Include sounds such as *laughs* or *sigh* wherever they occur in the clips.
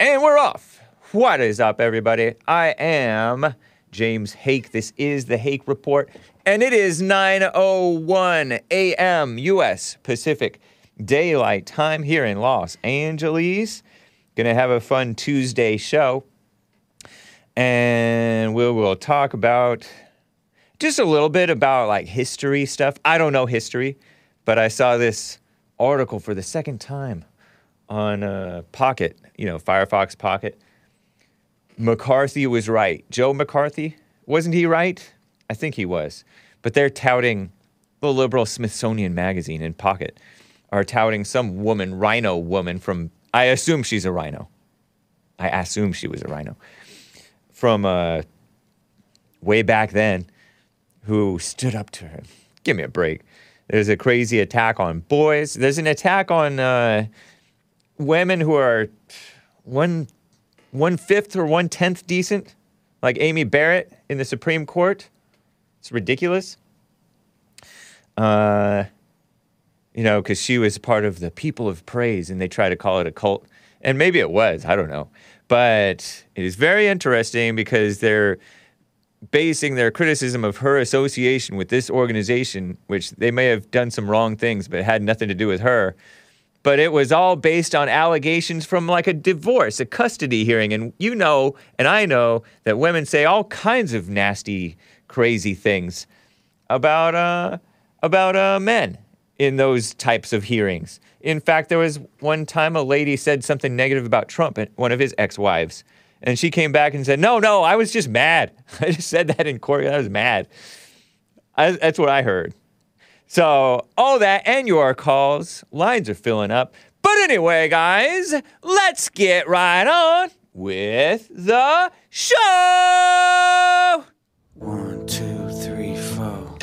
And we're off. What is up, everybody? I am James Hake. This is the Hake Report, and it is 9:01 a.m. U.S. Pacific Daylight Time here in Los Angeles. Gonna have a fun Tuesday show, and we will talk about just a little bit about like history stuff. I don't know history, but I saw this article for the second time on uh, Pocket, you know, Firefox Pocket. McCarthy was right. Joe McCarthy, wasn't he right? I think he was. But they're touting the liberal Smithsonian Magazine in Pocket are touting some woman, RINO woman from, I assume she's a RINO. I assume she was a RINO from uh, way back then who stood up to her. Give me a break. There's a crazy attack on boys. There's an attack on uh, women who are one one fifth or one tenth decent, like Amy Barrett in the Supreme Court. It's ridiculous. Uh, you know, because she was part of the people of praise, and they try to call it a cult, and maybe it was. I don't know, but it is very interesting because they're basing their criticism of her association with this organization, which they may have done some wrong things, but had nothing to do with her but it was all based on allegations from like a divorce, a custody hearing. And you know, and I know that women say all kinds of nasty, crazy things about uh, about uh, men in those types of hearings. In fact, there was one time a lady said something negative about Trump, one of his ex-wives, and she came back and said, "No, no, I was just mad. *laughs* I just said that in court. I was mad." I, that's what I heard. So, all that and your calls, lines are filling up. But anyway, guys, let's get right on with the show. One, two, three, four.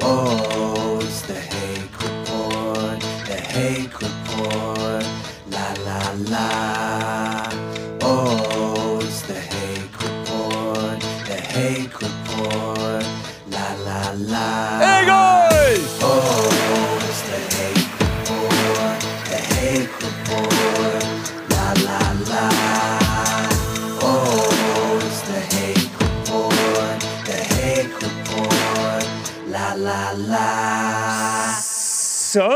Oh, it's the Hake Report, the Hake Report. La la la. Hake Report. La la la. Hey, guys! Oh, it's the Hake Report, the Hake Report. La la la. Oh, it's the Hake Report, the Hake Report. La la la. So,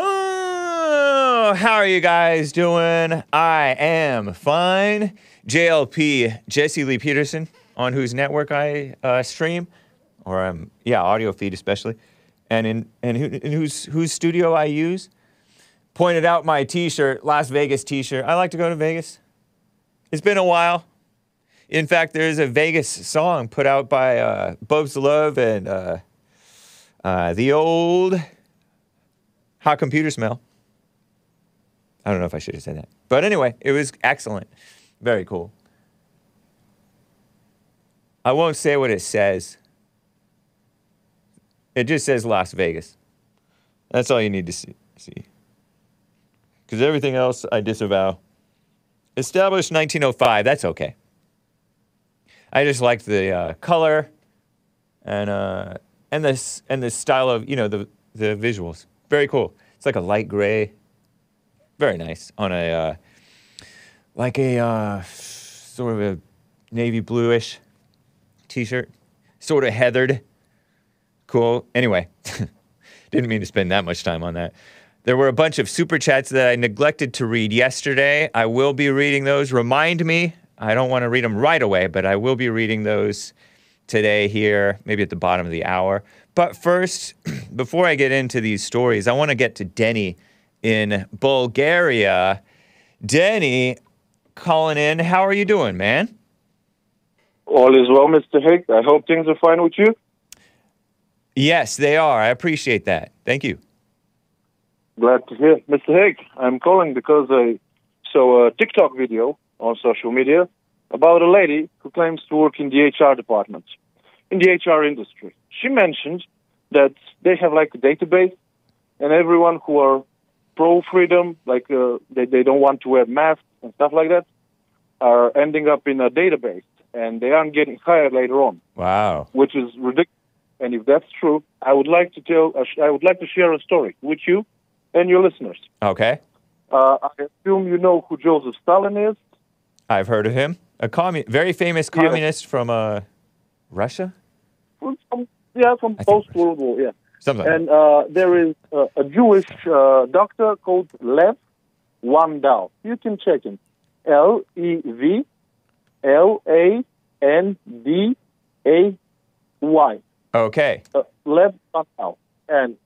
how are you guys doing? I am fine. JLP, Jesse Lee Peterson, on whose network I uh, stream, or um, yeah, audio feed especially, and in and, who, in whose whose studio I use. Pointed out my T-shirt, Las Vegas T-shirt. I like to go to Vegas. It's been a while. In fact, there's a Vegas song put out by uh, Bubs Love and uh, uh, the old Hot Computer Smell. I don't know if I should have said that. But anyway, it was excellent. Very cool. I won't say what it says. It just says Las Vegas. That's all you need to see. Because everything else I disavow. Established 1905, that's okay. I just liked the uh, color and uh, and this and the style of you know the the visuals. Very cool. It's like a light gray, very nice on a uh, like a uh, sort of a navy bluish t-shirt, sort of heathered. Cool. Anyway, *laughs* didn't mean to spend that much time on that. There were a bunch of super chats that I neglected to read yesterday. I will be reading those. Remind me. I don't want to read them right away, but I will be reading those today here, maybe at the bottom of the hour. But first, *clears throat* before I get into these stories, I want to get to Denny in Bulgaria. Denny, calling in. How are you doing, man? All is well, Mr. Higg. I hope things are fine with you. Yes, they are. I appreciate that. Thank you. Glad to hear. Mr. Higg, I'm calling because I saw a TikTok video on social media about a lady who claims to work in the HR department, in the HR industry. She mentioned that they have like a database and everyone who are pro freedom, like uh, they, they don't want to wear masks and stuff like that, are ending up in a database and they aren't getting hired later on, Wow. which is ridiculous. and if that's true, I would like to tell. uh, I would like to share a story with you and your listeners. Okay. Uh, I assume you know who Joseph Stalin is. I've heard of him. A commun- very famous Yeah. communist from uh, Russia? From, yeah, from post World War. Yeah. Something And uh, there is uh, a Jewish uh, doctor called Lev Landau. You can check him. L E V L A N D A Y. Okay. Uh, Lev Landau. And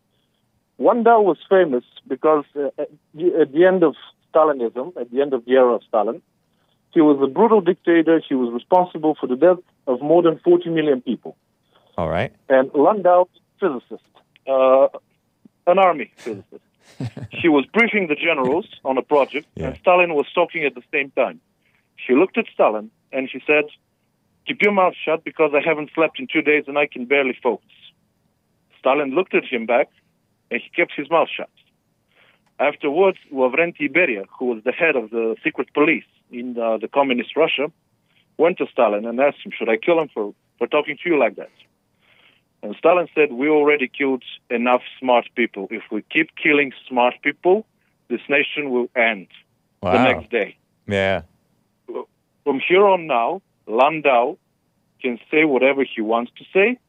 Landau was famous because uh, at, the, at the end of Stalinism, at the end of the era of Stalin, he was a brutal dictator. He was responsible for the death of more than 40 million people. All right. And Landau, physicist, uh, an army physicist. *laughs* she was briefing the generals on a project, Yeah. and Stalin was talking at the same time. She looked at Stalin and she said, Keep your mouth shut because I haven't slept in two days and I can barely focus. Stalin looked at him back and he kept his mouth shut. Afterwards, Lavrentiy Beria, who was the head of the secret police in uh, the communist Russia, went to Stalin and asked him, Should I kill him for, for talking to you like that? And Stalin said, We already killed enough smart people. If we keep killing smart people, this nation will end Wow. the next day. Yeah. From here on now, Landau can say whatever he wants to say,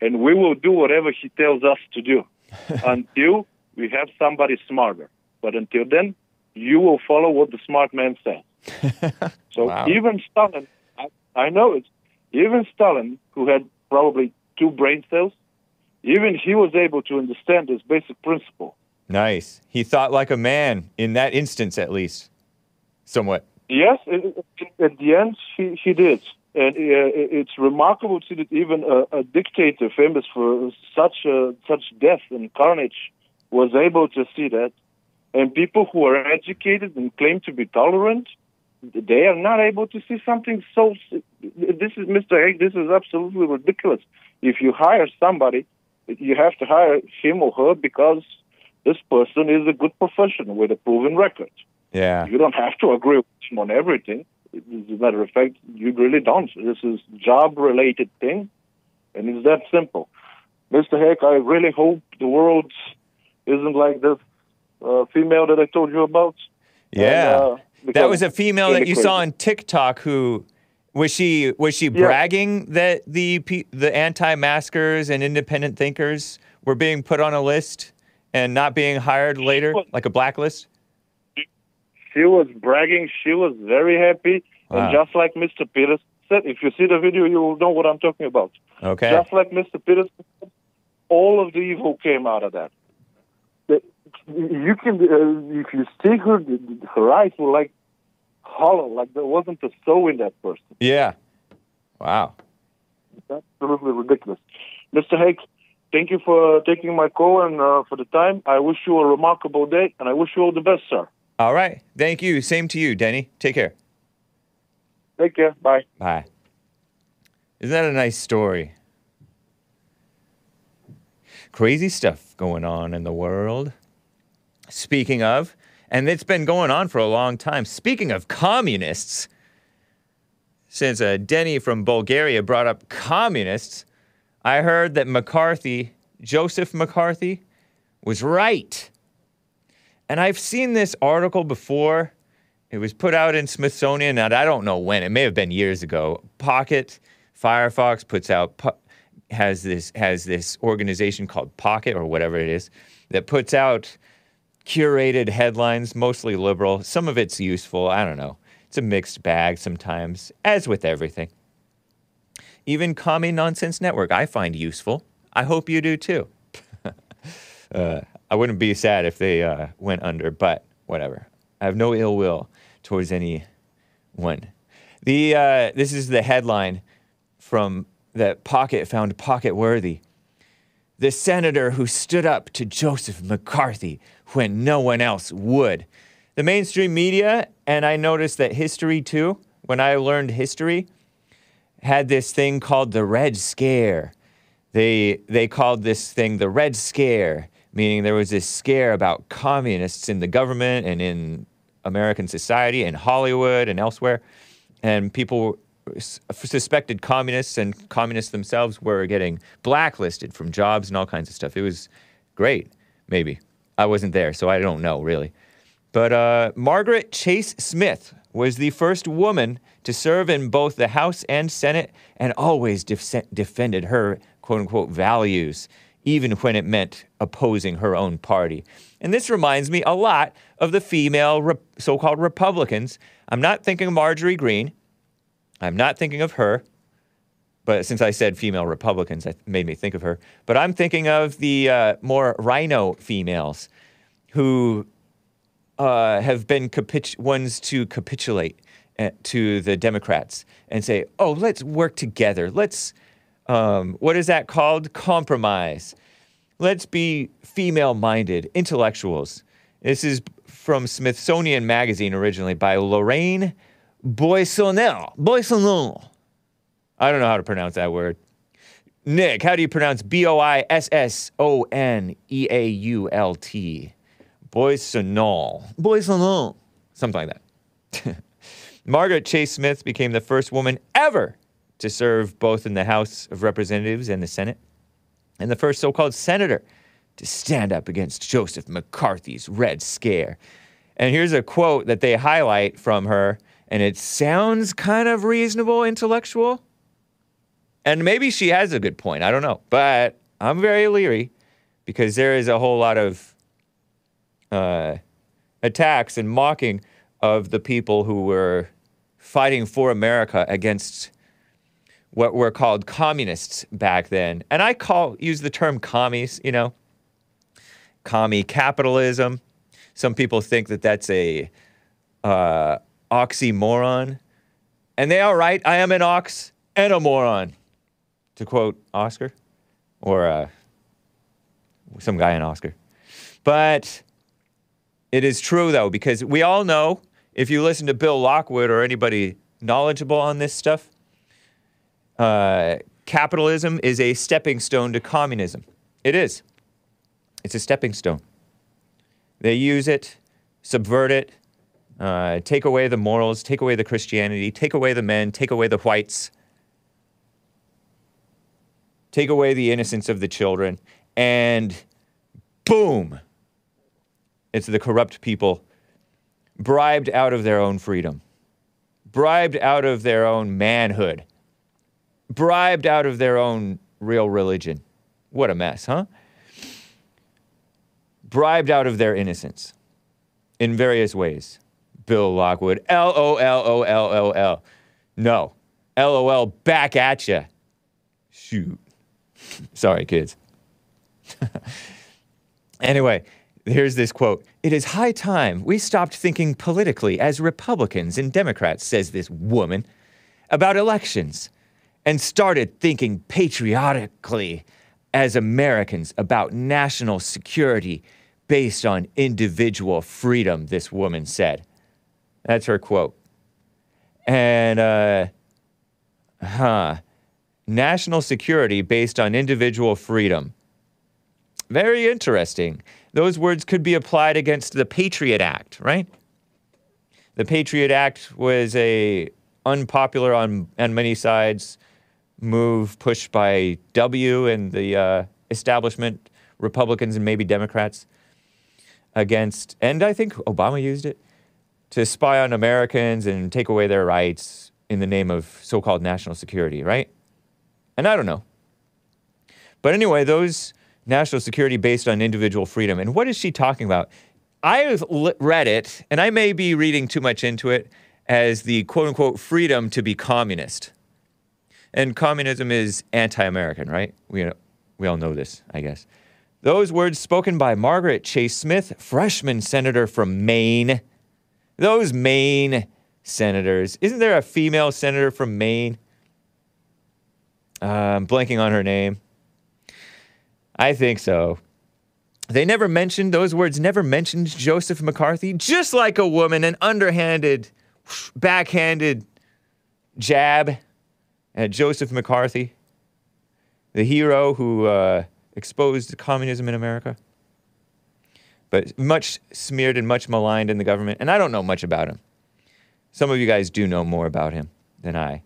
and we will do whatever he tells us to do *laughs* until we have somebody smarter. But until then, you will follow what the smart man says. *laughs* So Wow. even Stalin, I, I know it, even Stalin, who had probably two brain cells, even he was able to understand this basic principle. Nice. He thought like a man in that instance, at least. Somewhat. Yes, at the end, he, he did. And uh, it's remarkable to see that even a, a dictator famous for such such death and carnage was able to see that. And people who are educated and claim to be tolerant, they are not able to see something so. This is Mr. Haig. This is absolutely ridiculous. If you hire somebody, you have to hire him or her because this person is a good professional with a proven record. Yeah. You don't have to agree with him on everything. As a matter of fact, you really don't. This is job-related thing, and it's that simple. Mr. Heck, I really hope the world isn't like this uh, female that I told you about. Yeah. uh, that was a female that you saw on TikTok who was she was she bragging that the the anti-maskers and independent thinkers were being put on a list and not being hired later like a blacklist? She was bragging. She was very happy. Wow. And just like Mr. Peters said, if you see the video, you will know what I'm talking about. Okay. Just like Mr. Peters said, all of the evil came out of that. You can, uh, if you see her, her eyes were like hollow, like there wasn't a soul in that person. Yeah. Wow. It's absolutely ridiculous. Mr. Hake, thank you for taking my call and uh, for the time. I wish you a remarkable day, and I wish you all the best, sir. All right. Thank you. Same to you, Denny. Take care. Take care. Bye. Bye. Isn't that a nice story? Crazy stuff going on in the world. Speaking of, and it's been going on for a long time. Speaking of communists, since uh, Denny from Bulgaria brought up communists, I heard that McCarthy, Joseph McCarthy, was right. And I've seen this article before. It was put out in Smithsonian, and I don't know when. It may have been years ago. Pocket, Firefox puts out has this has this organization called Pocket or whatever it is that puts out curated headlines, mostly liberal. Some of it's useful. I don't know. It's a mixed bag sometimes, as with everything. Even Commie Nonsense Network, I find useful. I hope you do too. *laughs* uh, I wouldn't be sad if they uh, went under, but whatever. I have no ill will towards anyone. The uh, this is the headline from that Pocket found Pocket worthy. The senator who stood up to Joseph McCarthy when no one else would. The mainstream media, and I noticed that history too, when I learned history, had this thing called the Red Scare. They, they called this thing the Red Scare, meaning there was this scare about communists in the government and in American society and Hollywood and elsewhere. And people suspected communists and communists themselves were getting blacklisted from jobs and all kinds of stuff. It was great, maybe. I wasn't there, so I don't know really. But uh, Margaret Chase Smith was the first woman to serve in both the House and Senate and always def- defended her quote unquote values, even when it meant opposing her own party. And this reminds me a lot of the female re- so called Republicans. I'm not thinking of Marjorie Greene. I'm not thinking of her. But since I said female Republicans, that made me think of her. But I'm thinking of the uh, more RINO females who uh, have been ones to capitulate uh, to the Democrats and say, "Oh, let's work together. Let's um, what is that called? Compromise. Let's be female-minded intellectuals." This is from Smithsonian Magazine originally by Lorraine Boissonnel. Boissonnel. I don't know how to pronounce that word. Nick, how do you pronounce B O I S S O N E A U L T? Boissonnel. Boissonnel. Something like that. *laughs* Margaret Chase Smith became the first woman ever to serve both in the House of Representatives and the Senate, and the first so called senator to stand up against Joseph McCarthy's Red Scare. And here's a quote that they highlight from her, and it sounds kind of reasonable, intellectual. And maybe she has a good point. I don't know. But I'm very leery because there is a whole lot of uh, attacks and mocking of the people who were fighting for America against what were called communists back then. And I call use the term commies, you know, commie capitalism. Some people think that that's a uh, oxymoron. And they are right. I am an ox and a moron, to quote Oscar or uh, some guy in Oscar. But it is true, though, because we all know if you listen to Bill Lockwood or anybody knowledgeable on this stuff, uh, capitalism is a stepping stone to communism. It is. It's a stepping stone. They use it, subvert it, uh, take away the morals, take away the Christianity, take away the men, take away the whites, take away the innocence of the children, and boom, it's the corrupt people bribed out of their own freedom, bribed out of their own manhood, bribed out of their own real religion. What a mess, huh? Bribed out of their innocence in various ways. Bill Lockwood, L O L O L O L. No, L O L back at ya. Shoot. Sorry, kids. *laughs* anyway, here's this quote It is high time we stopped thinking politically as Republicans and Democrats, says this woman, about elections, and started thinking patriotically as Americans about national security based on individual freedom, this woman said. That's her quote. And, uh, huh, national security based on individual freedom. Very interesting. Those words could be applied against the Patriot Act, right? The Patriot Act was a unpopular on, on many sides move pushed by W and the uh, establishment, Republicans and maybe Democrats against, and I think Obama used it to spy on Americans and take away their rights in the name of so called national security, right? And I don't know. But anyway, those national security based on individual freedom. And what is she talking about? I've read it, and I may be reading too much into it, as the quote unquote freedom to be communist. And communism is anti American, right? We, we all know this, I guess. Those words spoken by Margaret Chase Smith, freshman senator from Maine. Those Maine senators. Isn't there a female senator from Maine? Uh, I'm blanking on her name. I think so. They never mentioned, those words never mentioned Joseph McCarthy, just like a woman, an underhanded, backhanded jab at Joseph McCarthy, the hero who uh, exposed communism in America, but much smeared and much maligned in the government. And I don't know much about him. Some of you guys do know more about him than I.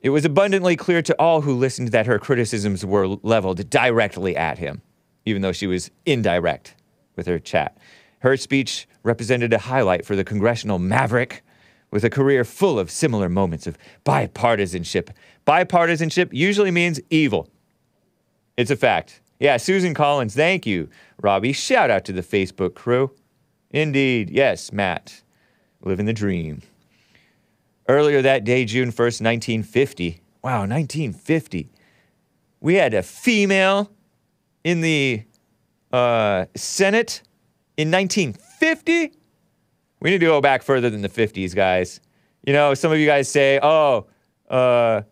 It was abundantly clear to all who listened that her criticisms were leveled directly at him, even though she was indirect with her chat. Her speech represented a highlight for the congressional maverick with a career full of similar moments of bipartisanship. Bipartisanship usually means evil. It's a fact. Yeah, Susan Collins, thank you, Robbie. Shout out to the Facebook crew. Indeed, yes, Matt. Living the dream. Earlier that day, June 1st, 1950. Wow, 1950. We had a female in the uh, Senate in 1950. We need to go back further than the 50s, guys. You know, some of you guys say, oh, uh,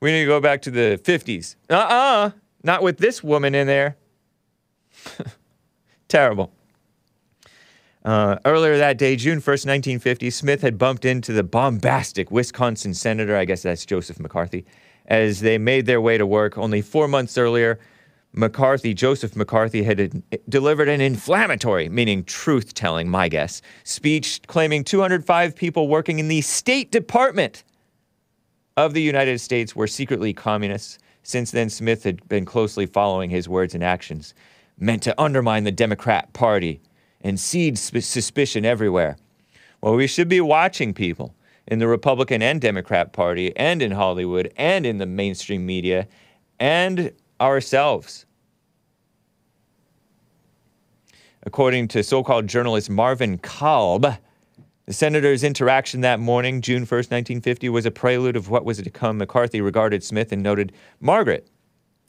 we need to go back to the 50s. Uh uh not with this woman in there. *laughs* Terrible. Uh, earlier that day, June 1st, 1950, Smith had bumped into the bombastic Wisconsin senator, I guess that's Joseph McCarthy, as they made their way to work. Only four months earlier, McCarthy, Joseph McCarthy, had delivered an inflammatory, meaning truth telling, my guess, speech claiming 205 people working in the State Department of the United States were secretly communists. Since then, Smith had been closely following his words and actions, meant to undermine the Democrat Party and seed sp- suspicion everywhere. Well, we should be watching people in the Republican and Democrat Party and in Hollywood and in the mainstream media and ourselves. According to so called journalist Marvin Kalb, the senator's interaction that morning, June 1st, 1950, was a prelude of what was to come. McCarthy regarded Smith and noted, Margaret,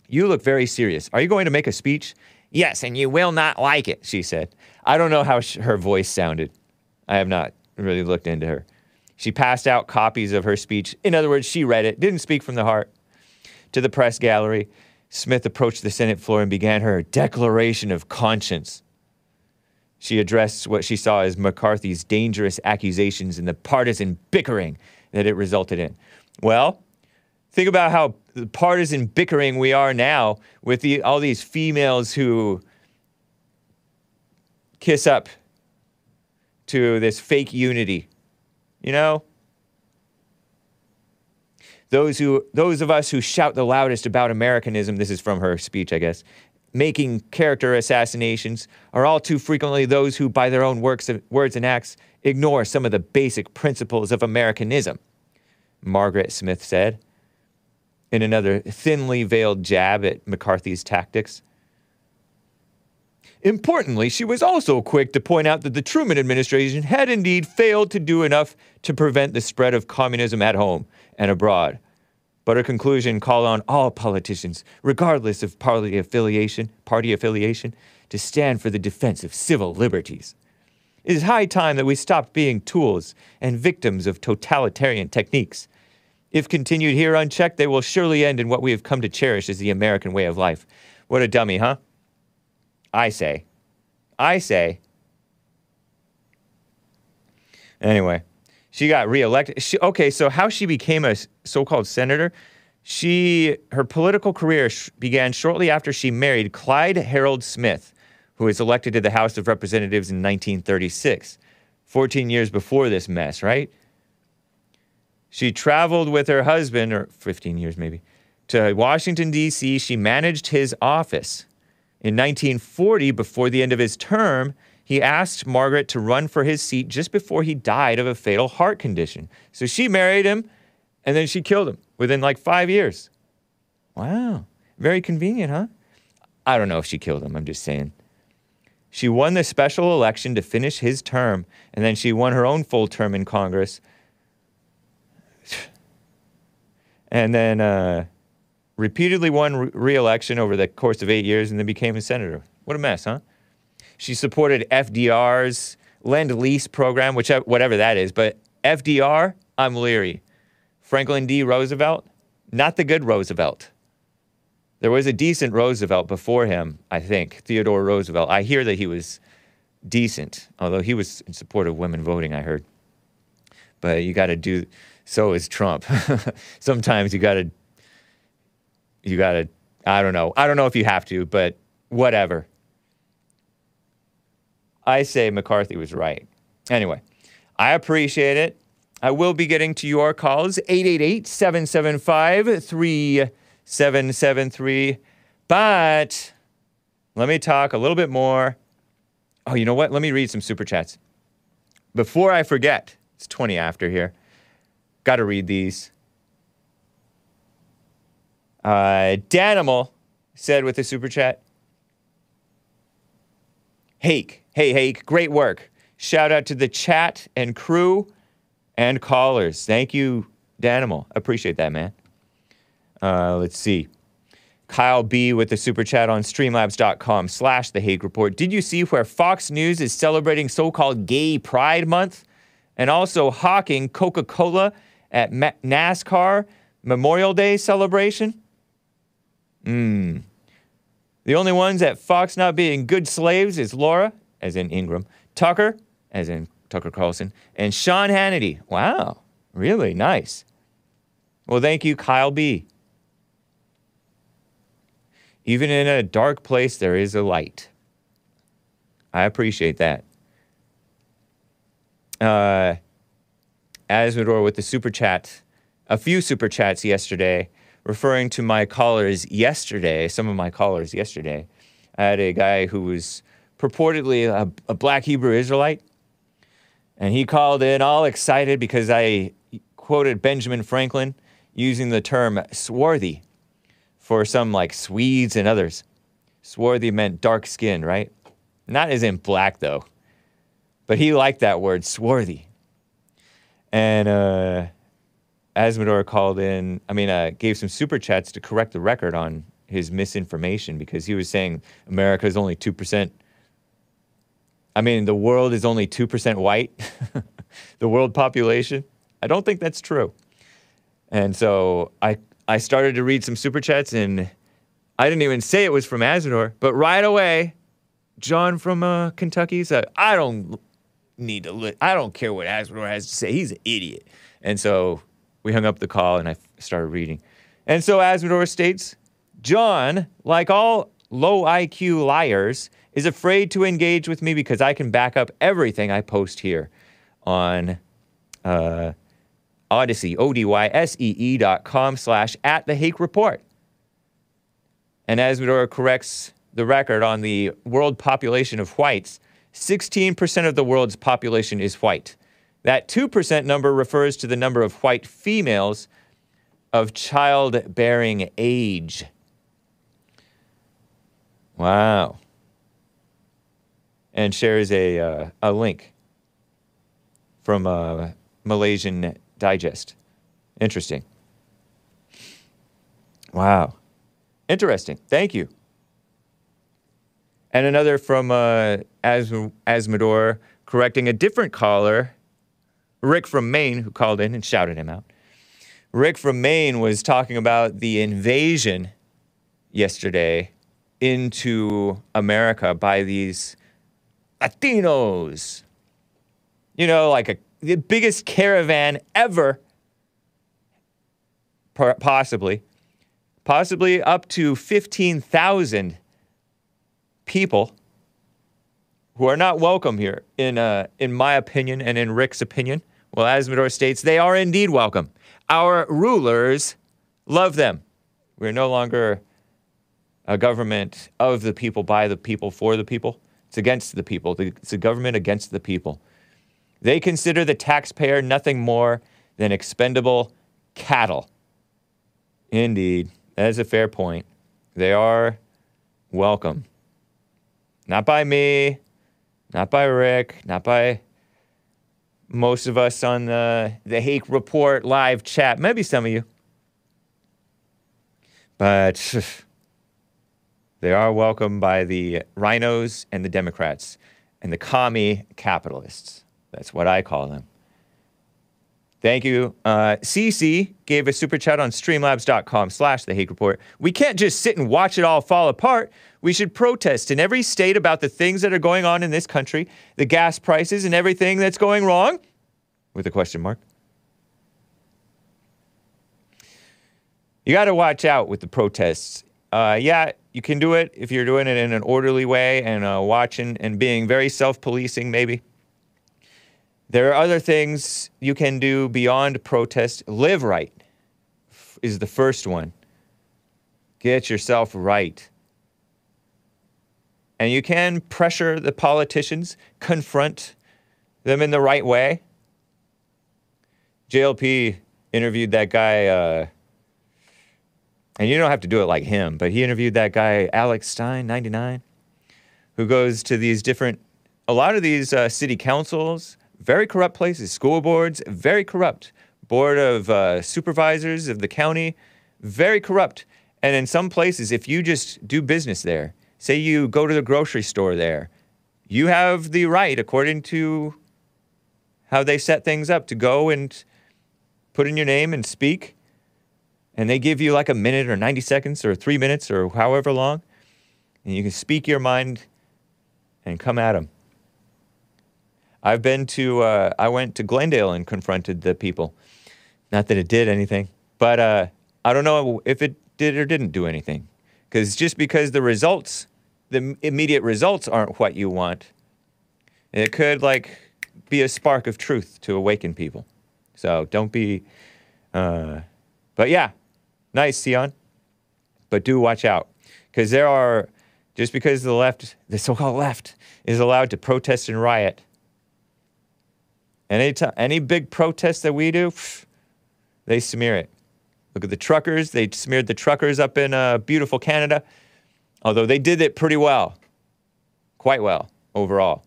you look very serious. Are you going to make a speech? Yes, and you will not like it, she said. I don't know how sh- her voice sounded. I have not really looked into her. She passed out copies of her speech. In other words, she read it, didn't speak from the heart. To the press gallery, Smith approached the Senate floor and began her declaration of conscience. She addressed what she saw as McCarthy's dangerous accusations and the partisan bickering that it resulted in. Well, think about how partisan bickering we are now with the, all these females who kiss up to this fake unity. You know? Those who those of us who shout the loudest about Americanism, this is from her speech, I guess, making character assassinations are all too frequently those who by their own works, words and acts ignore some of the basic principles of Americanism. Margaret Smith said in another thinly veiled jab at McCarthy's tactics. Importantly, she was also quick to point out that the Truman administration had indeed failed to do enough to prevent the spread of communism at home and abroad. But her conclusion called on all politicians, regardless of party affiliation, party affiliation, to stand for the defense of civil liberties. It is high time that we stopped being tools and victims of totalitarian techniques. If continued here unchecked, they will surely end in what we have come to cherish as the American way of life. What a dummy, huh? I say. I say. Anyway, she got reelected. She, okay, so how she became a so-called senator? She her political career sh- began shortly after she married Clyde Harold Smith, who was elected to the House of Representatives in 1936. 14 years before this mess, right? She traveled with her husband, or 15 years maybe, to Washington, D.C. She managed his office. In 1940, before the end of his term, he asked Margaret to run for his seat just before he died of a fatal heart condition. So she married him, and then she killed him within like five years. Wow. Very convenient, huh? I don't know if she killed him, I'm just saying. She won the special election to finish his term, and then she won her own full term in Congress. *sighs* And then uh, repeatedly won re election over the course of eight years and then became a senator. What a mess, huh? She supported FDR's Lend Lease program, which, whatever that is, but FDR, I'm leery. Franklin D. Roosevelt, not the good Roosevelt. There was a decent Roosevelt before him, I think, Theodore Roosevelt. I hear that he was decent, although he was in support of women voting, I heard. But you got to do, so is Trump. *laughs* Sometimes you got to, you got to, I don't know. I don't know if you have to, but whatever. I say McCarthy was right. Anyway, I appreciate it. I will be getting to your calls 888 775 3773. But let me talk a little bit more. Oh, you know what? Let me read some super chats. Before I forget, it's 20 after here. Got to read these. Uh, Danimal said with a super chat Hake, hey, Hake, great work. Shout out to the chat and crew and callers. Thank you, Danimal. Appreciate that, man. Uh, let's see. Kyle B with the super chat on streamlabs.com slash the Hake Report. Did you see where Fox News is celebrating so-called Gay Pride Month and also hawking Coca-Cola at NASCAR Memorial Day celebration? Hmm. The only ones at Fox not being good slaves is Laura, as in Ingraham, Tucker, as in Tucker Carlson, and Sean Hannity. Wow, really nice. Well, thank you, Kyle B. Even in a dark place, there is a light. I appreciate that. Uh, Asmodor with the super chat, a few super chats yesterday, referring to my callers yesterday, some of my callers yesterday. I had a guy who was purportedly a, a black Hebrew Israelite, and he called in all excited because I quoted Benjamin Franklin using the term swarthy for some like Swedes and others. Swarthy meant dark skin, right? Not as in black though. But he liked that word, swarthy. And uh, Asmodor called in, I mean, uh, gave some super chats to correct the record on his misinformation because he was saying America is only 2%. I mean, the world is only 2% white, *laughs* the world population. I don't think that's true. And so I, I started to read some super chats and I didn't even say it was from Asmodor, but right away, John from uh, Kentucky said, I don't need to, li- I don't care what Asmodor has to say. He's an idiot. And so we hung up the call and I started reading. And so Asmodor states, John, like all low IQ liars, is afraid to engage with me because I can back up everything I post here on uh, Odysee, O-D-Y-S-E-E dot com slash at the Hake Report. And Asmodor corrects the record on the world population of whites. 16% of the world's population is white. That 2% number refers to the number of white females of childbearing age. Wow. And shares a, uh, a link from uh, Malaysian Digest. Interesting. Wow. Interesting. Thank you. And another from uh, As- Asmodor correcting a different caller, Rick from Maine, who called in and shouted him out. Rick from Maine was talking about the invasion yesterday into America by these Latinos. You know, like a, the biggest caravan ever, possibly, possibly up to 15,000 people who are not welcome here, in, uh, in my opinion and in Rick's opinion. Well, Asmodor states they are indeed welcome. Our rulers love them. We're no longer a government of the people, by the people, for the people. It's against the people. It's a government against the people. They consider the taxpayer nothing more than expendable cattle. Indeed, that is a fair point. They are welcome. Not by me, not by Rick, not by most of us on the, the Hake Report live chat. Maybe some of you. But *sighs* they are welcomed by the RINOs and the Democrats and the commie capitalists. That's what I call them. Thank you. Uh, CC gave a super chat on streamlabs.com slash the Hake Report. We can't just sit and watch it all fall apart. We should protest in every state about the things that are going on in this country, the gas prices and everything that's going wrong, with a question mark. You got to watch out with the protests. Uh, yeah, you can do it if you're doing it in an orderly way and uh, watching and being very self policing, maybe. There are other things you can do beyond protest. Live right is the first one. Get yourself right. And you can pressure the politicians, confront them in the right way. JLP interviewed that guy, uh, and you don't have to do it like him, but he interviewed that guy, Alex Stein, 99, who goes to these different, a lot of these uh, city councils, very corrupt places, school boards, very corrupt, board of uh, supervisors of the county, very corrupt. And in some places, if you just do business there, say you go to the grocery store there, you have the right, according to how they set things up, to go and put in your name and speak. And they give you like a minute or 90 seconds or three minutes or however long. And you can speak your mind and come at them. I've been to, uh, I went to Glendale and confronted the people. Not that it did anything, but uh, I don't know if it did or didn't do anything. Because just because the results, the immediate results aren't what you want, it could like be a spark of truth to awaken people. So don't be, uh, but yeah, nice, Sion. But do watch out. Because there are, just because the left, the so called left, is allowed to protest and riot, any, ti- any big protest that we do, they smear it. Look at the truckers. They smeared the truckers up in uh, beautiful Canada, although they did it pretty well, quite well overall,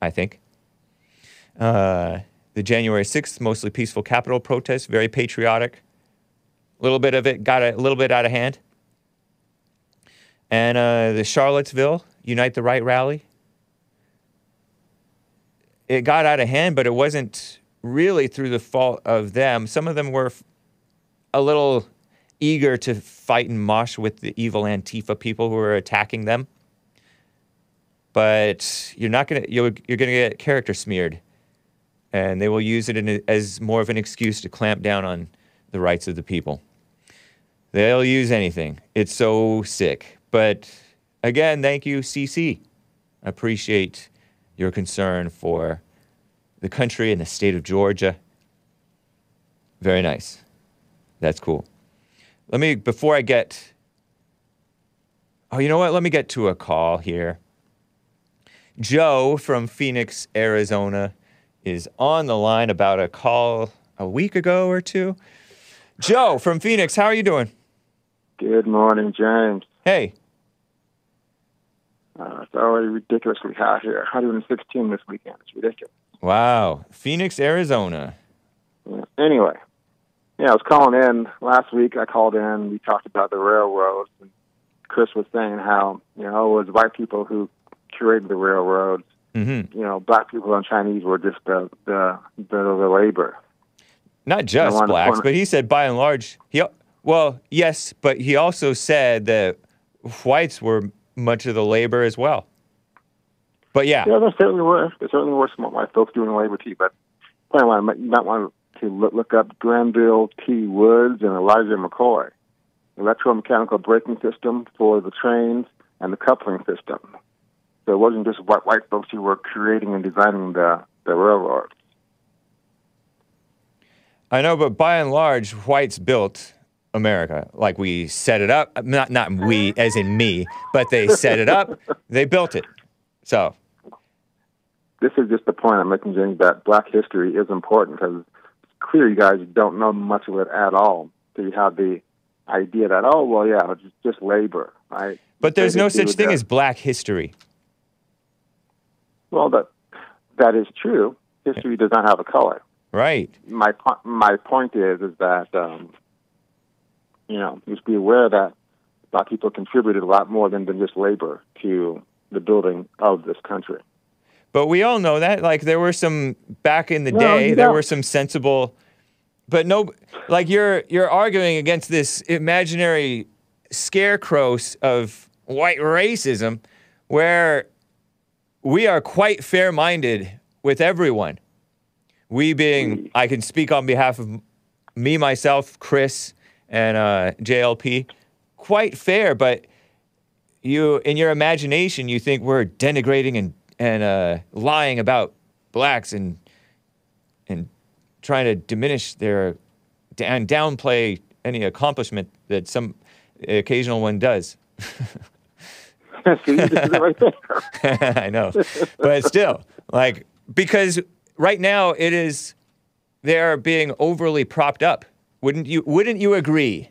I think. Uh, the January 6th, mostly peaceful Capitol protest, very patriotic. A little bit of it got a little bit out of hand. And uh, the Charlottesville Unite the Right rally, it got out of hand, but it wasn't really through the fault of them. Some of them were a little eager to fight and mosh with the evil Antifa people who were attacking them. But you're not gonna you're, you're gonna get character smeared, and they will use it a, as more of an excuse to clamp down on the rights of the people. They'll use anything. It's so sick. But again, thank you, CC. Appreciate your concern for the country and the state of Georgia. Very nice. That's cool. Let me, before I get, oh, you know what? Let me get to a call here. Joe from Phoenix, Arizona is on the line about a call a week ago or two. Joe from Phoenix, how are you doing? Good morning, James. Hey, Uh, it's already ridiculously hot here. 116 this weekend. It's ridiculous. wow. Phoenix, Arizona. Yeah. Anyway, yeah, I was calling in last week. I called in. We talked about the railroads. And Chris was saying how you know it was white people who curated the railroads. Mm-hmm. You know, black people and Chinese were just the the the, the labor. Not just blacks, but he said by and large, he, well, yes, but he also said that whites were much of the labor as well. But yeah, Yeah, there certainly were. There certainly white folks doing the labor too. But you might want to look, look up Granville T. Woods and Elijah McCoy, electromechanical braking system for the trains and the coupling system. So it wasn't just white white folks who were creating and designing the the railroad. I know, but by and large, whites built America. Like we set it up, not not we as in me, but they set it up, they built it. So This is just the point I'm making, James, that Black history is important because it's clear you guys don't know much of it at all. So you have the idea that oh well yeah it's just labor, right? but there's no such thing that. as black history. Well, that that is true. History does not have a color. Right. My my point is is that um, you know just be aware that black people contributed a lot more than, than just labor to the building of this country. But we all know that. Like there were some back in the No, day, there were some sensible but no like you're you're arguing against this imaginary scarecrow of white racism where we are quite fair-minded with everyone. We being I can speak on behalf of me myself, Chris and uh, JLP, quite fair, but you in your imagination you think we're denigrating and and uh, lying about blacks and and trying to diminish their and downplay any accomplishment that some occasional one does. See, this right there. *laughs* I know, but still, like because right now it is they are being overly propped up. Wouldn't you? Wouldn't you agree?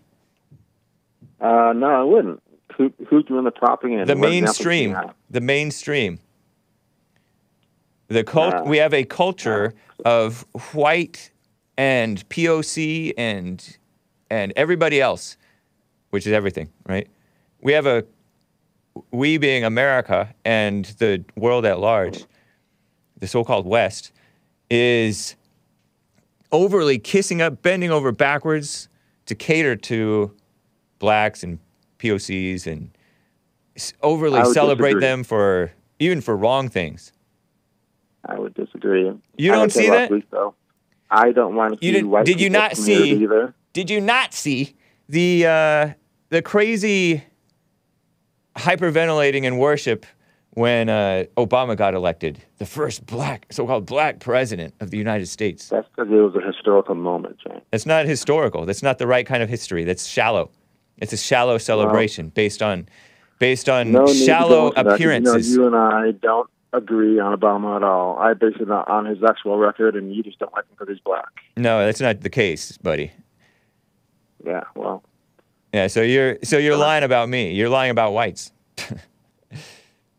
Uh, no, I wouldn't. Who, who's doing the propping and The what examples do you mainstream, the mainstream. The cult. Nah. we have a culture of white and POC and and everybody else, which is everything, right? We have a we being America and the world at large, the so-called West, is overly kissing up, bending over backwards to cater to blacks and POCs and overly celebrate disagree. them for even for wrong things. I would disagree. You I don't see that? Week, though. I don't want to You see didn't- white did you not see- either. Did you not see the uh, the crazy hyperventilating in worship when uh, Obama got elected, the first black, so-called black president of the United States? That's because it was a historical moment, James. That's not historical. That's not the right kind of history. That's shallow. It's a shallow celebration based on based on No need to go shallow into that, 'cause, appearances. You, know, you and I don't agree on Obama at all. I base it on- his actual record, and you just don't like him because he's black. no, that's not the case, buddy. Yeah, well, Yeah, so you're so you're lying about me. You're lying about whites. *laughs*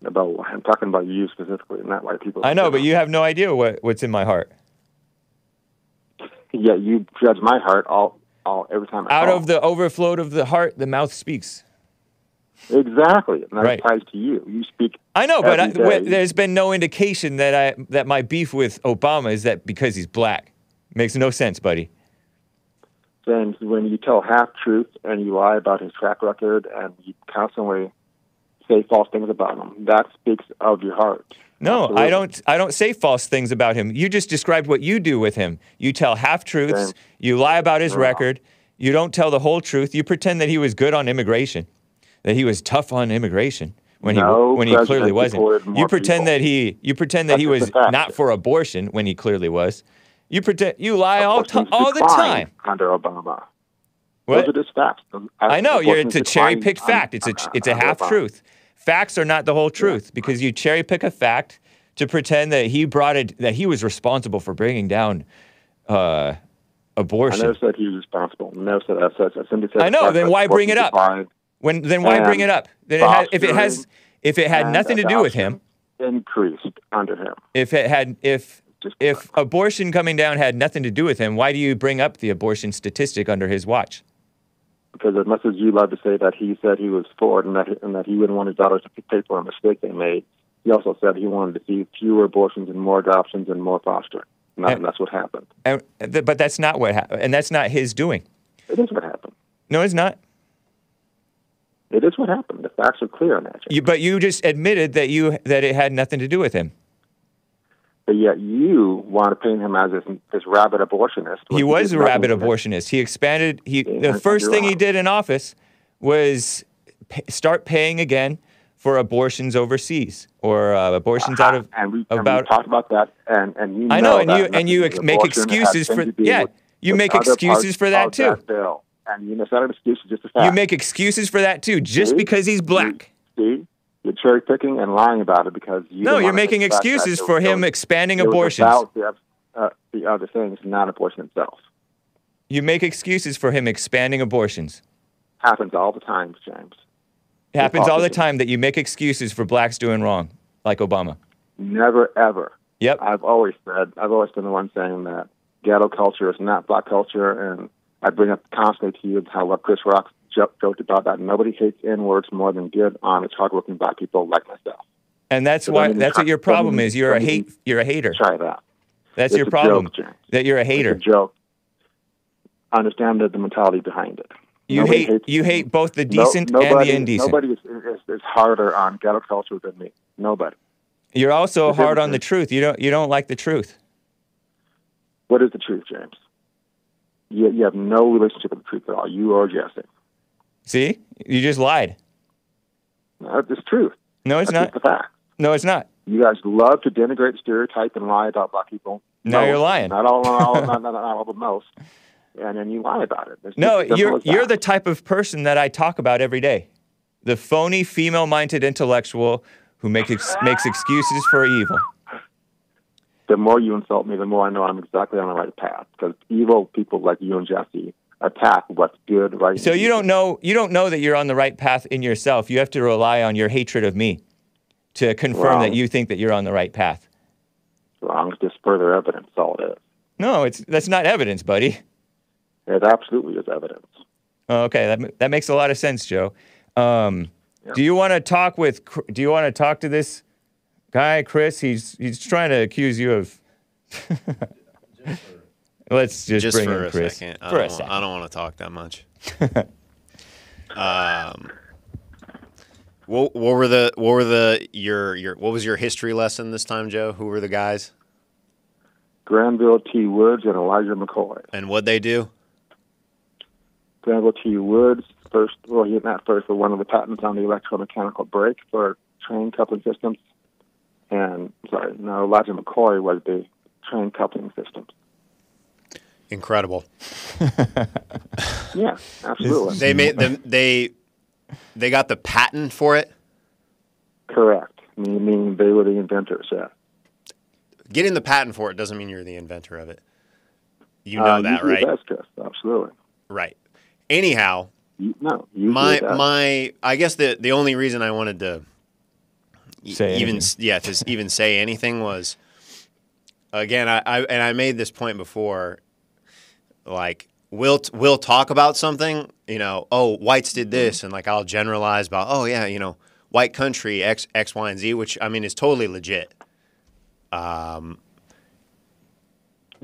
about I'm talking about you specifically, and not white people. I know, but you have no idea what, what's in my heart. *laughs* Yeah, you judge my heart all, all every time. I Out call. of the overflow of the heart, the mouth speaks. exactly, and that Right. applies to you. You speak. I know, but I, there's been no indication that I that my beef with Obama is that because he's black. Makes no sense, buddy. Then when you tell half truth and you lie about his track record and you constantly say false things about him, that speaks of your heart. No, Absolutely. I don't. I don't say false things about him. You just described what you do with him. You tell half truths. You lie about his you're record. You don't tell the whole truth. You pretend that he was good on immigration, that he was tough on immigration when No he when he clearly wasn't. You pretend people. that he you pretend that he was just a fact. not for abortion when he clearly was. You pretend you lie all Abortions all the time. under Obama. What? Those are just facts. I know you're. It's a cherry picked fact. It's a it's a half truth. Facts are not the whole truth because you cherry pick a fact to pretend that he brought it that he was responsible for bringing down uh, I abortion. never said he was responsible. I Never said that. I said- I simply said I know, then why bring it up? When then why bring it up? Then it has, if it has if it had nothing to do with him, Increased under him. if it had if Just if abortion coming down had nothing to do with him, why do you bring up the abortion statistic under his watch? Because as much as you love to say that he said he was for it and that and that he wouldn't want his daughters to pay for a mistake they made, he also said he wanted to see fewer abortions and more adoptions and more fostering. And, And- and that's what happened. And, but that's not what happened, and that's not his doing. It is what happened. No, it's not. It is what happened. The facts are clear on that. You, but you just admitted that you that it had nothing to do with him. But yet you want to paint him as this, this rabid abortionist. He was a rabid abortionist. He expanded. He Yeah, the first thing he did in office was start paying again for abortions overseas or uh, abortions out of and we, and we about. talked about that, and, and you I know, and you and you ex- make excuses for yeah. You make excuses for that too. bill. And you know, it's not an excuse, just a fact. You make excuses for that too, just See? because he's black. See, you're cherry picking and lying about it because you. No, you're making excuses for was- him expanding abortions. about the, uh, the other things, not abortion itself. You make excuses for him expanding abortions. Happens all the time, James. It happens all the time that you make excuses for blacks doing wrong, like Obama. Never ever. Yep. I've always said, I've always been the one saying that ghetto culture is not black culture, and I bring up constantly to you how what Chris Rock joked about that. Nobody hates N words more than good, honest, hardworking black people like myself. And that's So why that's what your problem is. You're a hate you're a hater. Try that. That's It's your problem. joke, James. that you're a hater. It's a joke. Understand the, the mentality behind it. You Nobody hate hates- you hate both the no- decent nobody, and the indecent. Nobody is, is, is harder on ghetto culture than me. Nobody. You're also The hard on the truth. You don't you don't like the truth. What is the truth, James? You, you have no relationship with the truth at all. You or Jesse. See? You just lied. No, it's truth. No, it's That's not. the fact. No, it's not. You guys love to denigrate, stereotype, and lie about black people most. you're lying. Not all, not all, *laughs* not, not, not all, but most. And then you lie about it. It's No, you're you're the type of person that I talk about every day. The phony female-minded intellectual who makes ex- makes excuses for evil. The more you insult me, the more I know I'm exactly on the right path. Because evil people like you and Jesse attack what's good, right. So you don't know you don't know that you're on the right path in yourself. You have to rely on your hatred of me to confirm that you think that you're on the right path. wrong. It's just further evidence. All it is. No, it's that's not evidence, buddy. It absolutely is evidence. Oh, okay, that that makes a lot of sense, Joe. Um, Do you want to talk with? Do you want to talk to this guy, Chris? He's he's trying to accuse you of. *laughs* Let's just, Just bring for in a Chris second. I for a don't, second. I don't want to talk that much. *laughs* um, what, what were the what were the your your what was your history lesson this time, Joe? Who were the guys Granville T. Woods and Elijah McCoy. and what did they do? Granville T. Woods, first, well, he not first, but one of the patents on the electromechanical brake for train coupling systems. And, sorry, no, Elijah McCoy was the train coupling systems. Incredible. *laughs* Yeah, absolutely. They made them. They they got the patent for it. Correct. Meaning, meaning they were the inventors, yeah. Getting the patent for it doesn't mean you're the inventor of it. You know Uh, that, usually right? It does, Absolutely. Right. Anyhow, no, my it my I guess the the only reason I wanted to Say even anything. yeah to even say anything was again I, I and I made this point before like we'll we'll talk about something you know oh whites did this and like I'll generalize about oh yeah you know white country x x y and z which I mean is totally legit. Um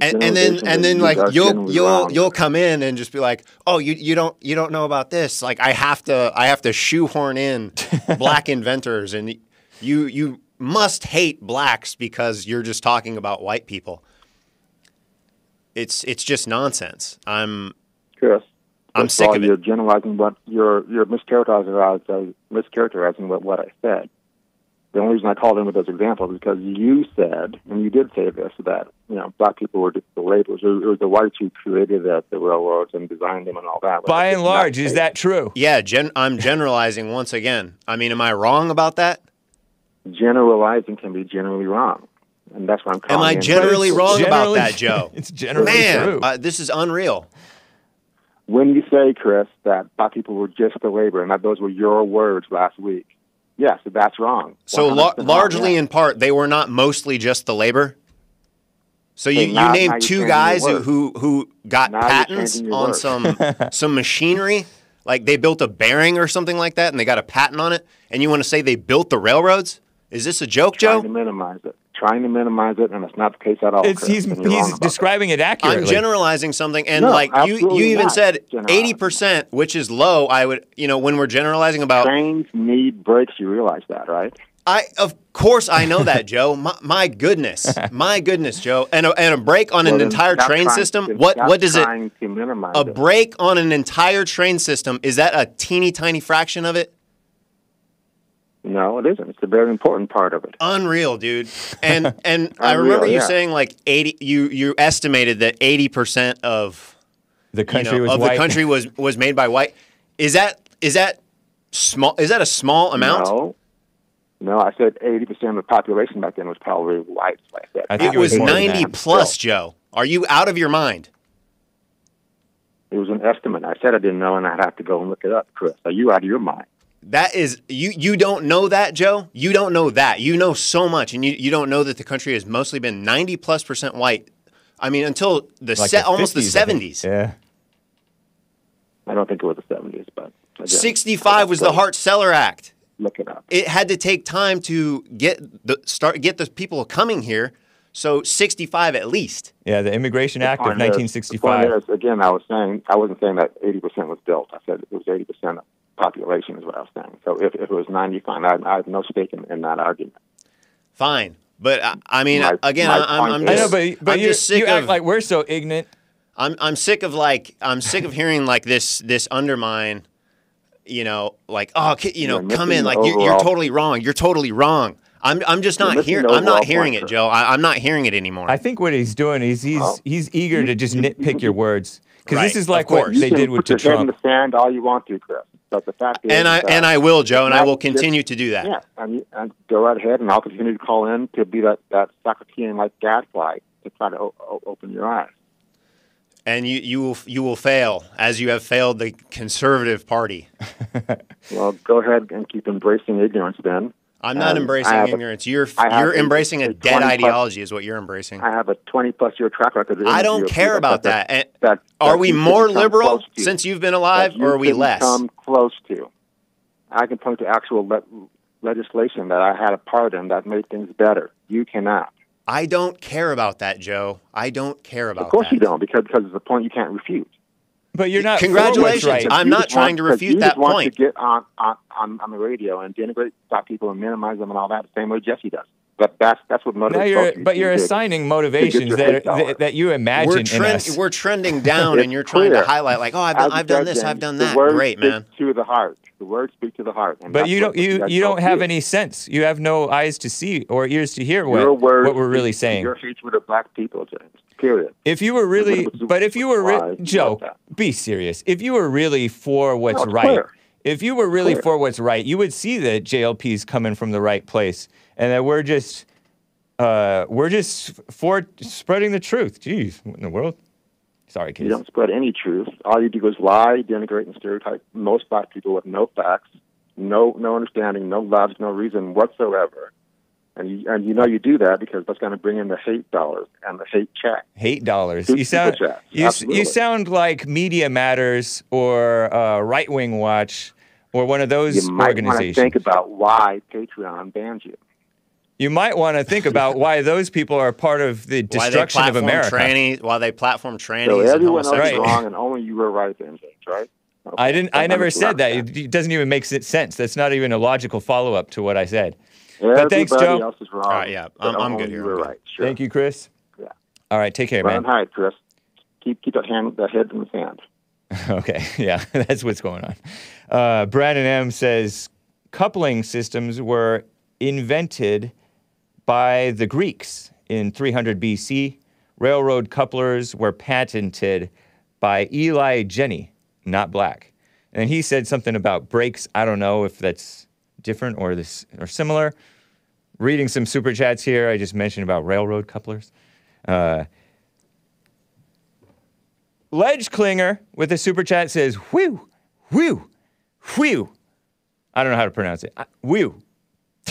and, and then and then like you'll you'll wrong. you'll come in and just be like oh you you don't you don't know about this. Like I have to I have to shoehorn in *laughs* black inventors and you you must hate blacks because you're just talking about white people it's it's just nonsense I'm Chris. I'm first sick all, of it. You're generalizing what you're you're mischaracterizing uh, mischaracterizing what, what I said. The only reason I called in with those examples is because you said, and you did say this, that you know black people were just the laborers. It was, the whites who created the, the railroads and designed them and all that. By and large, is that true? yeah gen- I'm generalizing once again I mean am I wrong about that generalizing can be generally wrong, and that's what I'm calling. Am I in. generally It's wrong about that, *laughs* Joe? It's generally man true. uh, this is unreal when you say, Chris, that black people were just the labor, and that those were your words last week, yes, that's wrong. So 100% wrong, largely in part, they were not mostly just the labor. So you, Okay, now- you named two guys who, who who got Now patents on words. some *laughs* some machinery, like they built a bearing or something like that, and they got a patent on it. And you want to say they built the railroads? Is this a joke, trying to Joe? minimize it, trying to minimize it, and it's not the case at all. It's Chris, he's and you're wrong he's about that. describing it accurately. I'm generalizing something, and No, like you, you even said eighty percent, which is low. I would, you know, when we're generalizing about Trains need brakes. You realize that, right? I of course I know that, Joe. *laughs* My, my goodness, my goodness, Joe. And a, and a brake on Well, an entire train trying- system. then What what does it? trying To minimize A it. brake on an entire train system is that a teeny tiny fraction of it? No, it isn't. It's a very important part of it. Unreal, dude. And *laughs* and I Unreal, remember you yeah. saying like eighty. You you estimated that eighty percent of the you country know, was of white. the country was was made by white. Is that is that small? Is that a small amount? No, no. I said eighty percent of the population back then was probably white. Like I said, I think It was more than ninety that. plus, Joe. Are you out of your mind? It was an estimate. I said I didn't know, and I'd have to go and look it up, Chris. Are you out of your mind? That is you you don't know that, Joe? You don't know that. You know so much and you, you don't know that the country has mostly been 90 plus percent white. I mean until the, Like se- the almost the 50s, I think. 70s. Yeah. I don't think it was the seventies, but again, 65 was the go Hart-Celler Act. Look it up. It had to take time to get the start get the people coming here. So 65 at least. Yeah, the Immigration Act of Point is- point 1965. is, again, I was saying I wasn't saying that eighty percent was built. I said it was eighty percent of population is what I was saying. So if, if it was ninety, fine. I, I have no stake in, in that argument. Fine. But I, I mean My- again my I, I'm, I'm point I just, know, but but I'm you just sick you of act like we're so ignorant. I'm I'm sick of like I'm sick of hearing like this this undermine, you know, like oh you know You're come in like you're, you're totally wrong. You're totally wrong. I'm I'm just not hearing. I'm not hearing it. Joe. I, I'm not hearing it anymore. I think what he's doing is he's Well, he's eager to just nitpick your words because this is like what course. You they can did with put the your head in Trump. the sand all you want to, Chris. But the fact is, and I that and I will, Joe, and I will just- continue to do that. Yeah, and, and uh, go right ahead, and I'll continue to call in to be that that Socratean like gadfly to try to o- o- open your eyes. And you you will you will fail as you have failed the conservative party. *laughs* Well, go ahead and keep embracing ignorance. Then I'm not Um, embracing I have a- ignorance. you're you're embracing a, a dead 20 plus ideology, is what you're embracing. I have a 20 plus year track record. I don't care about that. That- are that we more liberal since you've been alive, you or are we less? Come close to. I can point to actual le- legislation that I had a part in that made things better. You cannot. I don't care about that, Joe. I don't care about that. Of course that. you don't, because because it's a point you can't refute. But you're not. Congratulations. right. I'm not trying to want- 'cause refute you that just want point. to get on, on, on, on the radio and denigrate stop people and minimize them and all that the same way Jesse does. But that's that's what motivates you're, both of you but you're assigning motivations that hate that, that you imagine We're, in trend, us. we're trending down, and you're trying to highlight like, oh, I've done, I've done this, I've done that. words Great, speak man. To the heart, the words speak to the heart. and But you don't you you don't have do. any sense. You have no eyes to see or ears to hear what what we're really saying. Your hatred of black people, James. Period. If you were really, but if you were, re- Joe, be serious. If you were really for what's No, right, clear. if you were really Clear. for what's right, you would see that JLP's coming from the right place, and that we're just, uh, we're just for spreading the truth. Jeez, what in the world? Sorry, Kate. You don't spread any truth. All you do is lie, denigrate, and stereotype most black people with no facts, no no understanding, no logic, no reason whatsoever. And you and you know you do that because that's going to bring in the hate dollars and the hate check. Hate dollars. Super You sound you, s- you sound like Media Matters or uh, Right Wing Watch or one of those You might want to organizations. think about why Patreon banned you. you might want to think about why those people are part of the Why they destruction of platform America. trannies, why they platform trannies So and everyone else is wrong, and only you were right, then, James. Right? Okay. I didn't. I Don't never said that. It, it doesn't even make s- sense. That's not even a logical follow up to what I said. Everybody thanks, Joe. else is wrong. All right, yeah, I'm- I'm only good You here, were I'm right. Sure. Thank you, Chris. Yeah. All right, take care, Run man. and hide, Chris. Keep keep that hand that head in the sand. *laughs* Okay, yeah, *laughs* that's what's going on. Uh, Brandon M says coupling systems were invented by the Greeks in 300 BC. Railroad couplers were patented by Eli Janney, not black. And he said something about brakes. I don't know if that's different or this or similar. Reading some super chats here. I just mentioned about railroad couplers. Uh, Ledge Klinger with a super chat says, whew, whew, whew. I don't know how to pronounce it. Uh, Whew.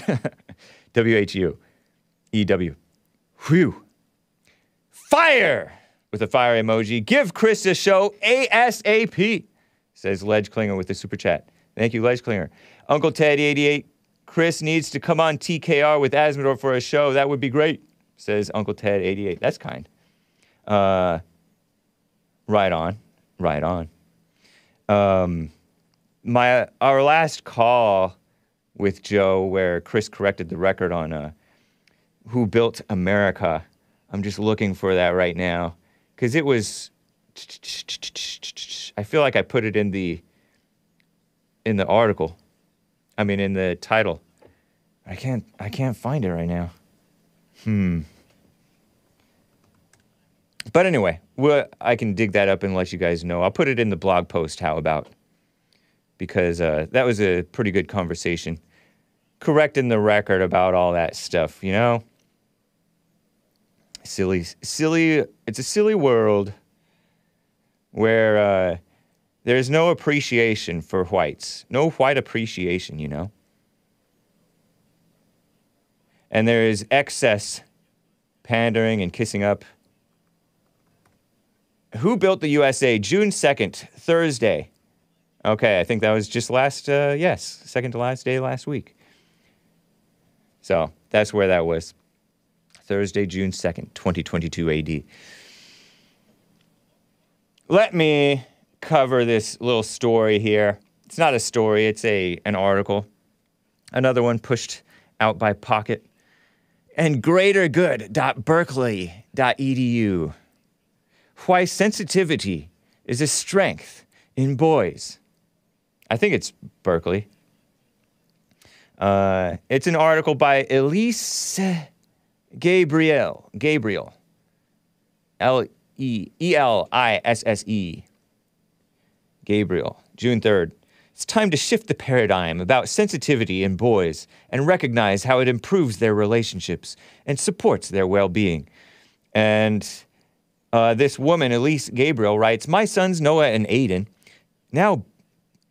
*laughs* W H U E W. Whew. Fire with a fire emoji. Give Chris a show ASAP, says Ledge Klinger with a super chat. Thank you, Ledge Klinger. Uncle Ted 88. Chris needs to come on TKR with Asmodor for a show. That would be great, says Uncle Ted 88. That's kind. Uh, Right on, right on. Um, my our last call with Joe, where Chris corrected the record on uh, who built America. I'm just looking for that right now because it was. I feel like I put it in the in the article. I mean, in the title. I can't. I can't find it right now. Hmm. But anyway, well, I can dig that up and let you guys know. I'll put it in the blog post. How about? Because uh, that was a pretty good conversation, correcting the record about all that stuff. You know, silly, silly. It's a silly world where uh, there's no appreciation for whites, no white appreciation. You know, and there is excess pandering and kissing up. Who built the USA? June 2nd, Thursday. Okay, I think that was just last, uh, yes, second to last day last week. So that's where that was. Thursday, June 2nd, 2022 AD. Let me cover this little story here. It's not a story, it's a, an article. Another one pushed out by Pocket. And greatergood.berkeley.edu why sensitivity is a strength in boys. I think it's Berkeley. Uh, it's an article by Elise Gabriel. Gabriel. L E E L I S S E. Gabriel, June 3rd. It's time to shift the paradigm about sensitivity in boys and recognize how it improves their relationships and supports their well being. And uh, this woman, Elise Gabriel, writes My sons, Noah and Aiden, now,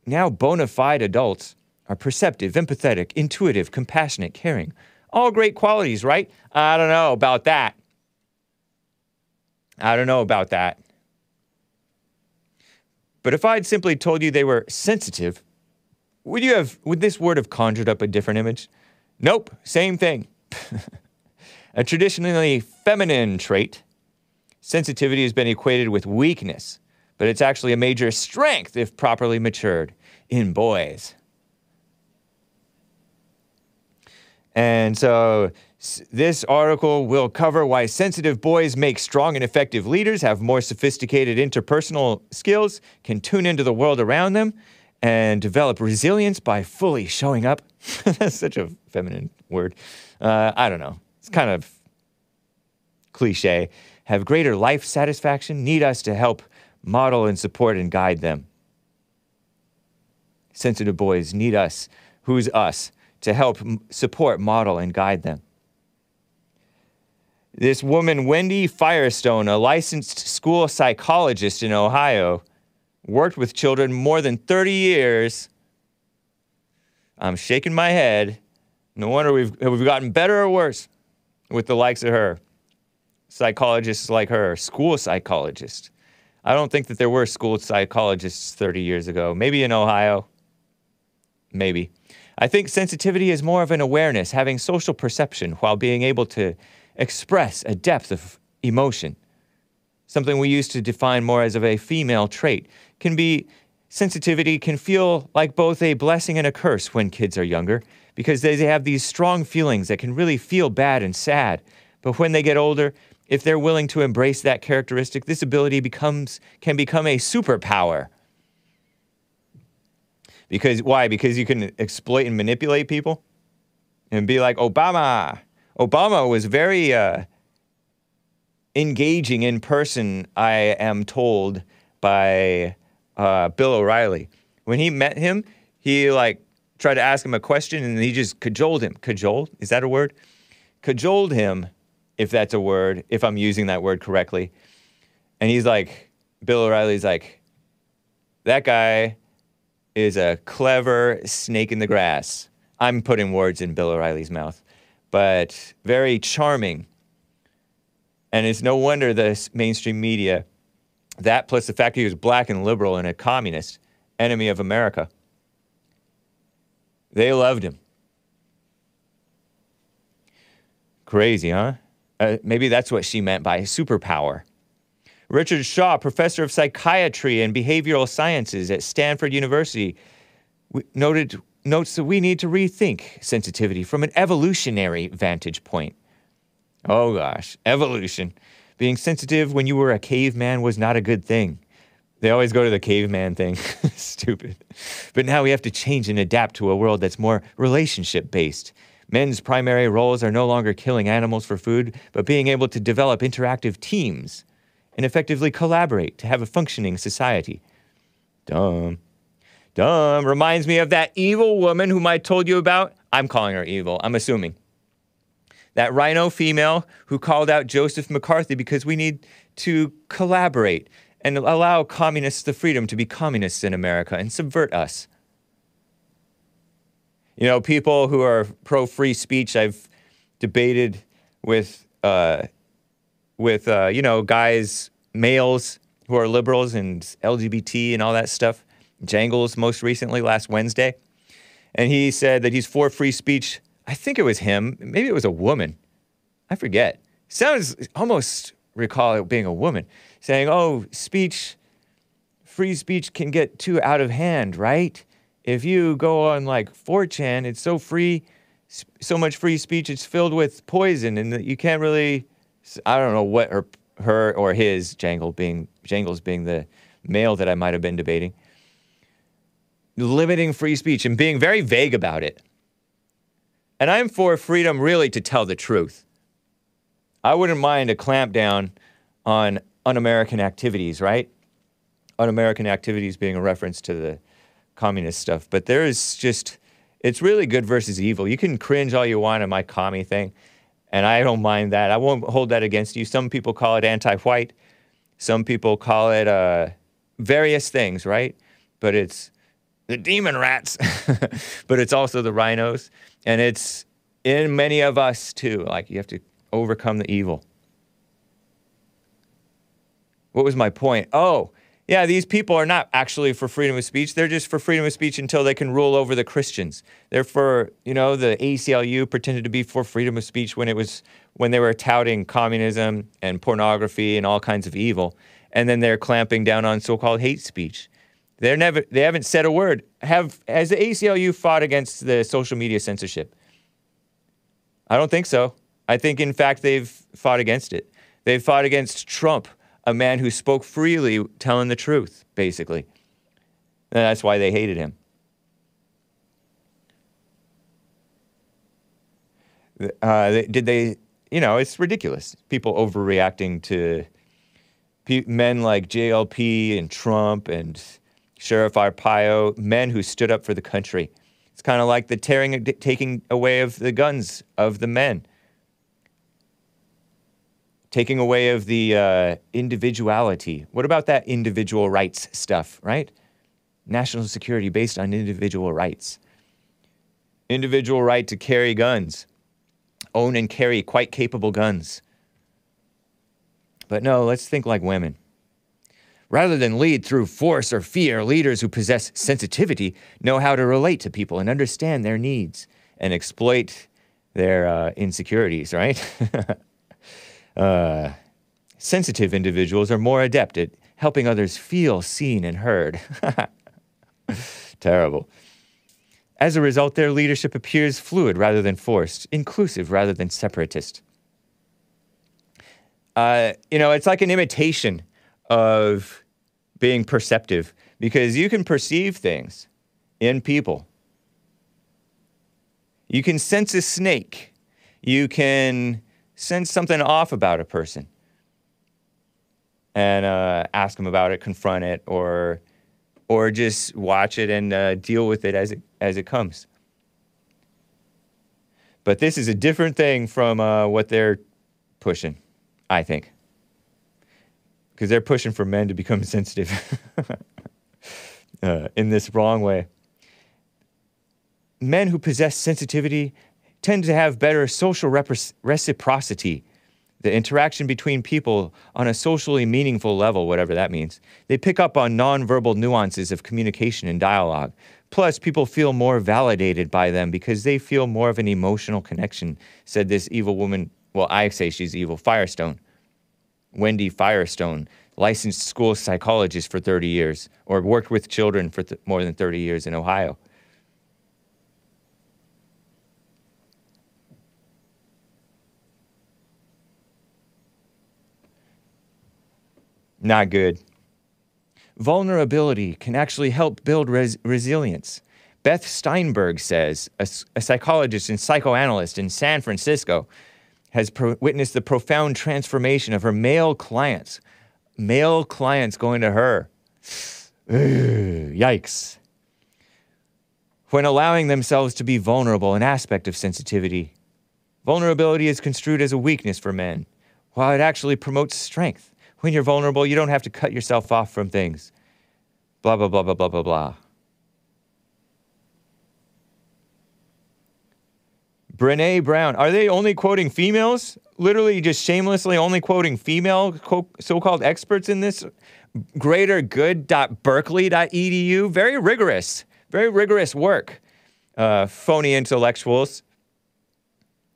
now bona fide adults, are perceptive, empathetic, intuitive, compassionate, caring. All great qualities, right? I don't know about that. I don't know about that. But if I had simply told you they were sensitive, would you have would this word have conjured up a different image? Nope, same thing. *laughs* a traditionally feminine trait, sensitivity has been equated with weakness, but it's actually a major strength if properly matured in boys. And so this article will cover why sensitive boys make strong and effective leaders, have more sophisticated interpersonal skills, can tune into the world around them, and develop resilience by fully showing up. *laughs* That's such a feminine word. Uh, I don't know. It's kind of cliche. Have greater life satisfaction, need us to help model and support and guide them sensitive boys need us, who's us, to help support, model, and guide them. This woman, Wendy Firestone, a licensed school psychologist in Ohio, worked with children more than 30 years. I'm shaking my head. No wonder we've, have we gotten better or worse with the likes of her. Psychologists like her, school psychologists. I don't think that there were school psychologists 30 years ago. Maybe in Ohio. Maybe. I think sensitivity is more of an awareness, having social perception while being able to express a depth of emotion. Something we used to define more as of a female trait can be sensitivity can feel like both a blessing and a curse when kids are younger because they have these strong feelings that can really feel bad and sad. But when they get older, if they're willing to embrace that characteristic, this ability becomes can become a superpower. Because why? Because you can exploit and manipulate people and be like Obama. Obama was very uh, engaging in person, I am told by uh, Bill O'Reilly. When he met him, he like tried to ask him a question and he just cajoled him. Cajoled? Is that a word? Cajoled him, if that's a word, if I'm using that word correctly. And he's like, Bill O'Reilly's like, that guy is a clever snake in the grass. I'm putting words in Bill O'Reilly's mouth, but very charming. And it's no wonder the mainstream media, that plus the fact he was black and liberal and a communist, enemy of America, they loved him. Crazy, huh? Uh, maybe that's what she meant by superpower. Richard Shaw, professor of psychiatry and behavioral sciences at Stanford University, noted notes that we need to rethink sensitivity from an evolutionary vantage point. Oh gosh, evolution. Being sensitive when you were a caveman was not a good thing. They always go to the caveman thing. *laughs* Stupid. But now we have to change and adapt to a world that's more relationship based. Men's primary roles are no longer killing animals for food, but being able to develop interactive teams and effectively collaborate to have a functioning society. Dumb. Dumb. Reminds me of that evil woman whom I told you about. I'm calling her evil, I'm assuming. That RINO female who called out Joseph McCarthy because we need to collaborate and allow communists the freedom to be communists in America and subvert us. You know, people who are pro free speech, I've debated with, uh, with uh, you know, guys, males who are liberals and LGBT and all that stuff. Jangles most recently last Wednesday. And he said that he's for free speech. I think it was him. Maybe it was a woman. I forget. Sounds almost recall it being a woman saying, oh, speech, free speech can get too out of hand, right? If you go on like 4chan, it's so free, so much free speech, it's filled with poison, and you can't really. I don't know what her, her or his Jangle being Jangles being the male that I might have been debating. Limiting free speech and being very vague about it. And I'm for freedom really to tell the truth. I wouldn't mind a clampdown on un American activities, right? Un American activities being a reference to the communist stuff. But there is just, it's really good versus evil. You can cringe all you want on my commie thing, and I don't mind that. I won't hold that against you. Some people call it anti white, some people call it uh, various things, right? But it's the demon rats, *laughs* but it's also the RINOs. And it's in many of us too. Like you have to overcome the evil. What was my point? Oh, yeah, these people are not actually for freedom of speech. They're just for freedom of speech until they can rule over the Christians. They're for, you know, the ACLU pretended to be for freedom of speech when it was when they were touting communism and pornography and all kinds of evil. And then they're clamping down on so-called hate speech. They're never they haven't said a word. Have has the ACLU fought against the social media censorship? I don't think so. I think in fact they've fought against it. They've fought against Trump a man who spoke freely, telling the truth, basically. And that's why they hated him. Uh, they, did they, you know, it's ridiculous. People overreacting to pe- men like JLP and Trump and Sheriff Arpaio, men who stood up for the country. It's kind of like the tearing, taking away of the guns of the men taking away of the uh, individuality. What about that individual rights stuff, right? National security based on individual rights. Individual right to carry guns, own and carry quite capable guns. But no, let's think like women. Rather than lead through force or fear, leaders who possess sensitivity know how to relate to people and understand their needs and exploit their uh, insecurities, right? *laughs* uh, sensitive individuals are more adept at helping others feel seen and heard. *laughs* Terrible. As a result, their leadership appears fluid rather than forced, inclusive rather than separatist. Uh, you know, it's like an imitation of being perceptive because you can perceive things in people. You can sense a snake. You can sense something off about a person and uh, ask them about it, confront it, or or just watch it and uh, deal with it as it as it comes. But this is a different thing from uh, what they're pushing, I think, because they're pushing for men to become *laughs* sensitive uh, in this wrong way. Men who possess sensitivity tend to have better social reciprocity, the interaction between people on a socially meaningful level, whatever that means. They pick up on nonverbal nuances of communication and dialogue. Plus, people feel more validated by them because they feel more of an emotional connection, said this evil woman. Well, I say she's evil, Firestone. Wendy Firestone, licensed school psychologist for 30 years, or worked with children for th- more than 30 years in Ohio. Not good. Vulnerability can actually help build res- resilience. Beth Steinberg says, a, a, psychologist and psychoanalyst in San Francisco, has pro- witnessed the profound transformation of her male clients. Male clients going to her. *sighs* yikes. When allowing themselves to be vulnerable, an aspect of sensitivity. Vulnerability is construed as a weakness for men, while it actually promotes strength when you're vulnerable, you don't have to cut yourself off from things. Blah, blah, blah, blah, blah, blah, blah. Brene Brown. Are they only quoting females? Literally just shamelessly only quoting female so called experts in this? Greatergood.berkeley.edu. Very rigorous, very rigorous work. Uh, phony intellectuals.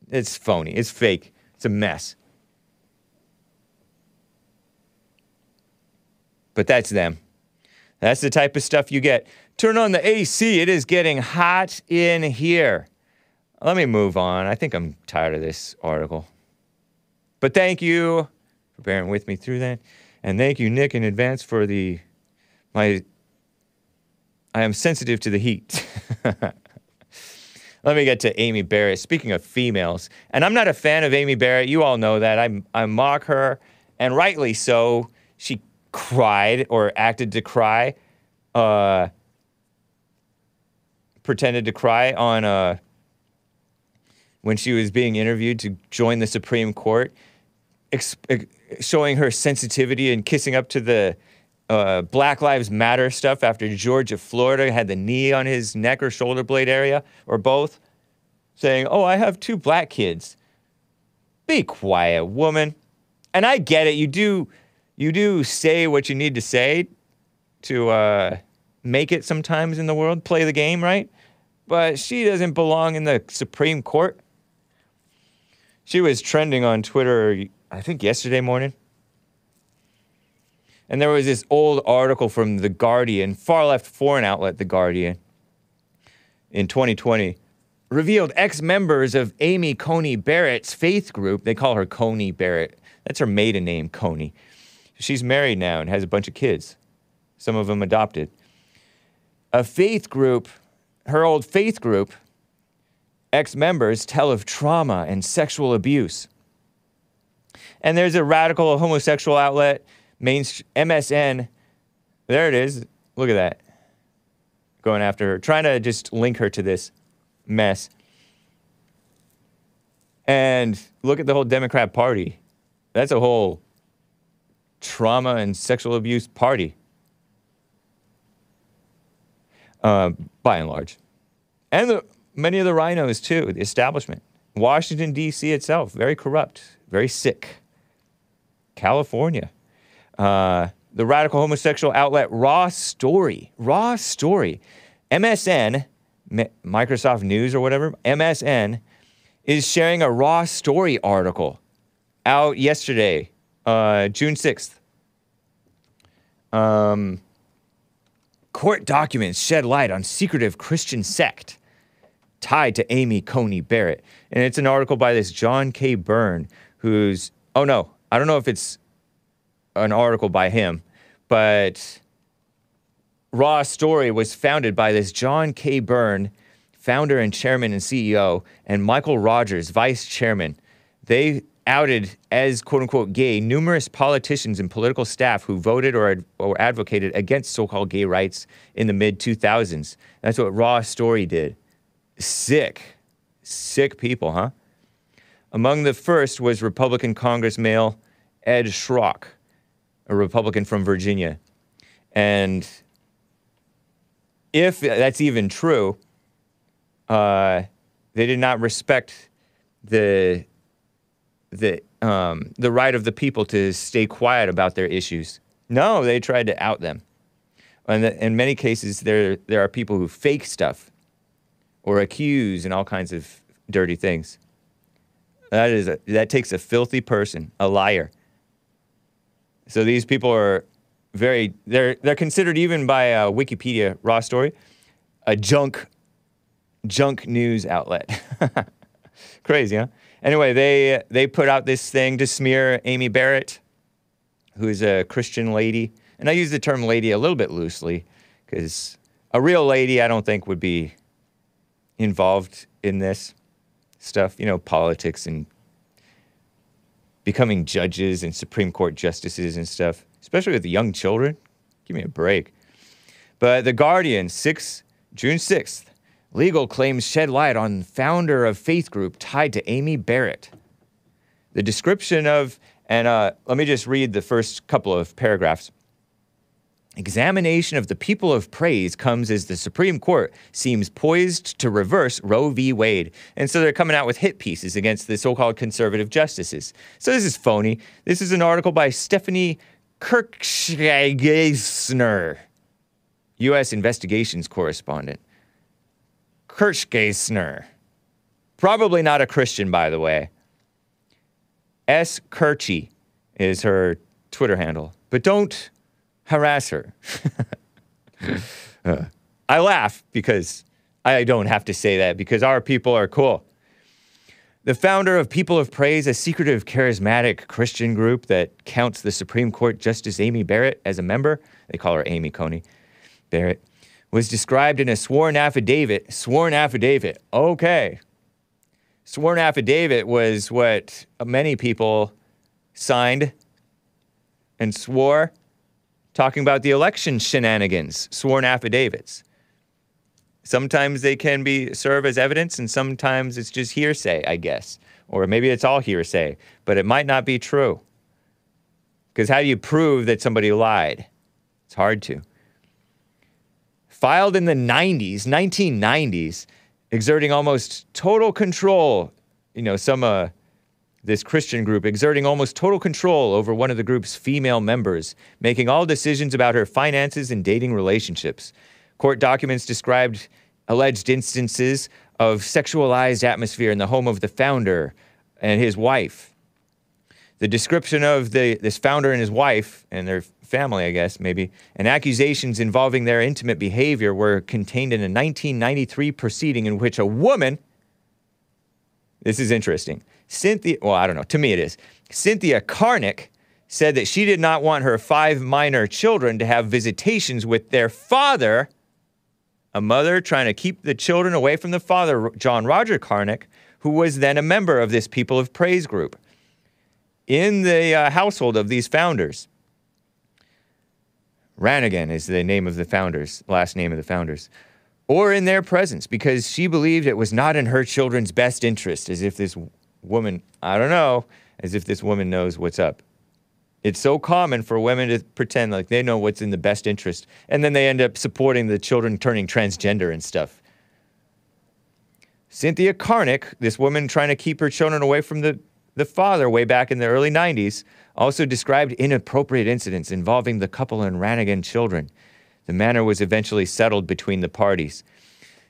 It's phony, it's fake, it's a mess. but that's them. That's the type of stuff you get. Turn on the AC. It is getting hot in here. Let me move on. I think I'm tired of this article. But thank you for bearing with me through that. And thank you, Nick, in advance for the my I am sensitive to the heat. *laughs* let me get to Amy Barrett. Speaking of females, and I'm not a fan of Amy Barrett. You all know that. I, I mock her, and rightly so. She cried or acted to cry, uh, pretended to cry on uh, when she was being interviewed to join the Supreme Court, ex- ex- showing her sensitivity and kissing up to the uh, Black Lives Matter stuff after George Floyd had the knee on his neck or shoulder blade area, or both, saying, Oh, I have two black kids. Be quiet, woman. And I get it. You do, you do say what you need to say to uh, make it sometimes in the world, play the game, right? But she doesn't belong in the Supreme Court. She was trending on Twitter, I think yesterday morning. And there was this old article from The Guardian, far left foreign outlet, The Guardian, in 2020, revealed ex members of Amy Coney Barrett's faith group. They call her Coney Barrett. That's her maiden name, Coney. She's married now and has a bunch of kids, some of them adopted. A faith group, her old faith group, ex members tell of trauma and sexual abuse. And there's a radical homosexual outlet main MSN. There it is. Look at that. Going after her, trying to just link her to this mess. And look at the whole Democrat Party. That's a whole trauma and sexual abuse party, uh, by and large. And the, many of the RINOs, too, the establishment. Washington, D.C. itself, very corrupt, very sick. California. Uh, the radical homosexual outlet Raw Story. Raw Story. MSN, Microsoft News or whatever, MSN, is sharing a Raw Story article out yesterday, uh, June 6th. Um, court documents shed light on secretive Christian sect tied to Amy Coney Barrett. And it's an article by this John K. Byrne, who's, oh no, I don't know if it's an article by him, but Raw Story was founded by this John K. Byrne, founder and chairman and CEO, and Michael Rogers, vice chairman. They outed as quote unquote gay numerous politicians and political staff who voted or, ad- or advocated against so called gay rights in the mid 2000s. That's what Raw Story did. Sick, sick people, huh? Among the first was Republican Congress male Ed Schrock a Republican from Virginia. And if that's even true, uh, they did not respect the the um, the right of the people to stay quiet about their issues. No, they tried to out them. And in many cases, there there are people who fake stuff or accuse and all kinds of dirty things. That is a, that takes a filthy person, a liar. So these people are very they're they're considered even by Wikipedia raw story a junk junk news outlet. *laughs* Crazy, huh? Anyway, they they put out this thing to smear Amy Barrett, who is a Christian lady, and I use the term lady a little bit loosely because a real lady I don't think would be involved in this stuff, you know, politics and becoming judges and Supreme Court justices and stuff, especially with the young children. Give me a break. But The Guardian, 6, June 6th, legal claims shed light on founder of faith group tied to Amy Barrett. The description of, and uh, let me just read the first couple of paragraphs. Examination of the people of praise comes as the Supreme Court seems poised to reverse Roe v. Wade. And so they're coming out with hit pieces against the so called conservative justices. So this is phony. This is an article by Stephanie Kirchgaessner, U.S. investigations correspondent. Kirchgaessner. Probably not a Christian, by the way. S. Kirchy is her Twitter handle. But don't harass her. *laughs* I laugh because I don't have to say that because our people are cool. The founder of People of Praise, a secretive, charismatic Christian group that counts the Supreme Court Justice Amy Barrett as a member, they call her Amy Coney Barrett, was described in a sworn affidavit. Sworn affidavit. Okay. Sworn affidavit was what many people signed and swore talking about the election shenanigans, sworn affidavits. Sometimes they can be serve as evidence and sometimes it's just hearsay, I guess. Or maybe it's all hearsay, but it might not be true. Because how do you prove that somebody lied? It's hard to. Filed in the 90s, 1990s, exerting almost total control. You know, some, uh, this Christian group exerting almost total control over one of the group's female members, making all decisions about her finances and dating relationships. Court documents described alleged instances of sexualized atmosphere in the home of the founder and his wife. The description of the, this founder and his wife and their family, I guess, maybe, and accusations involving their intimate behavior were contained in a 1993 proceeding in which a woman, this is interesting, Cynthia, well, I don't know, to me it is, Cynthia Karnick said that she did not want her five minor children to have visitations with their father, a mother trying to keep the children away from the father, John Roger Karnick, who was then a member of this People of Praise group in the uh, household of these founders. Ranaghan is the name of the founders, last name of the founders, or in their presence, because she believed it was not in her children's best interest, as if this woman, I don't know, as if this woman knows what's up. It's so common for women to pretend like they know what's in the best interest, and then they end up supporting the children turning transgender and stuff. Cynthia Karnick, this woman trying to keep her children away from the, the father way back in the early 90s, also described inappropriate incidents involving the couple and Ranaghan children. The matter was eventually settled between the parties.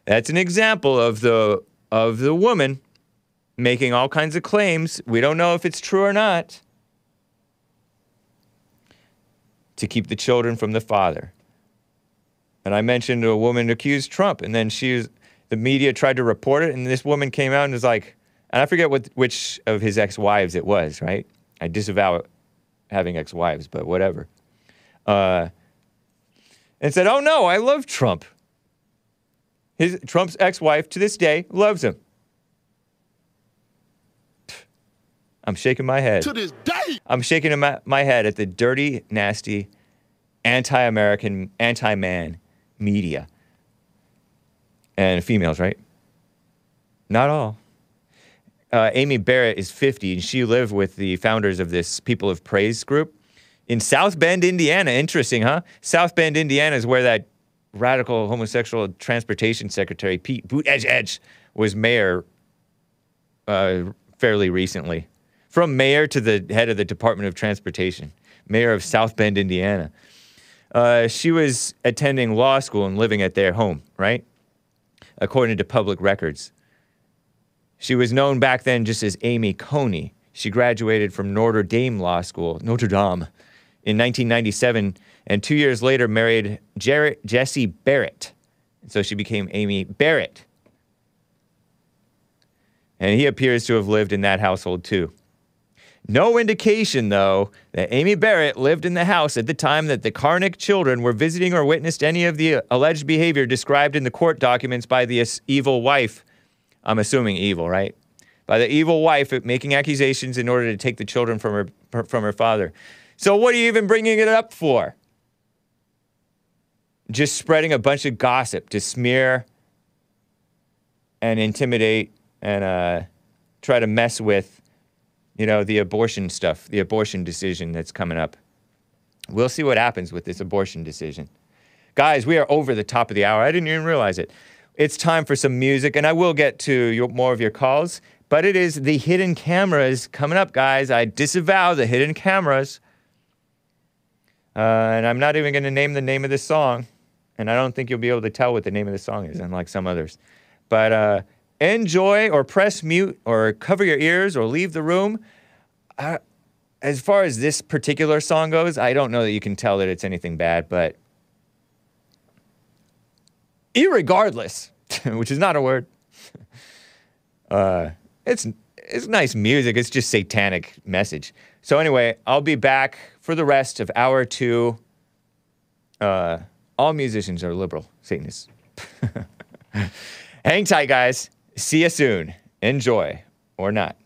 That's an example of the of the woman making all kinds of claims. We don't know if it's true or not. To keep the children from the father. And I mentioned a woman accused Trump, and then she was, the media tried to report it, and this woman came out and was like, and I forget what which of his ex-wives it was, right? I disavow having ex-wives, but whatever. Uh, and said, "Oh no, I love Trump." His Trump's ex-wife to this day loves him. I'm shaking my head. To this day. I'm shaking my, my head at the dirty, nasty, anti-American, anti-man media. And females, right? Not all. Uh, Amy Barrett is 50, and she lived with the founders of this People of Praise group in South Bend, Indiana. Interesting, huh? South Bend, Indiana is where that radical homosexual transportation secretary, Pete Buttigieg, was mayor uh, fairly recently. From mayor to the head of the Department of Transportation, mayor of South Bend, Indiana. Uh, she was attending law school and living at their home, right? According to public records. She was known back then just as Amy Coney. She graduated from Notre Dame Law School, Notre Dame, in 1997, and two years later married Jer- Jesse Barrett. So she became Amy Barrett. And he appears to have lived in that household too. No indication, though, that Amy Barrett lived in the house at the time that the Karnick children were visiting or witnessed any of the alleged behavior described in the court documents by the evil wife. I'm assuming evil, right? By the evil wife making accusations in order to take the children from her, her- from her father. So, what are you even bringing it up for? Just spreading a bunch of gossip to smear and intimidate and uh, try to mess with you know, the abortion stuff, the abortion decision that's coming up. We'll see what happens with this abortion decision. Guys, we are over the top of the hour. I didn't even realize it. It's time for some music, and I will get to your, more of your calls, but it is the hidden cameras coming up, guys. I disavow the hidden cameras. Uh, and I'm not even going to name the name of this song, and I don't think you'll be able to tell what the name of the song is, unlike some others. But uh, enjoy or press mute or cover your ears or leave the room. Uh, as far as this particular song goes, I don't know that you can tell that it's anything bad, but irregardless, *laughs* which is not a word, *laughs* uh, it's it's nice music. It's just satanic message. So anyway, I'll be back for the rest of hour two uh, All musicians are liberal Satanists. *laughs* Hang tight, guys. See you soon. Enjoy or not.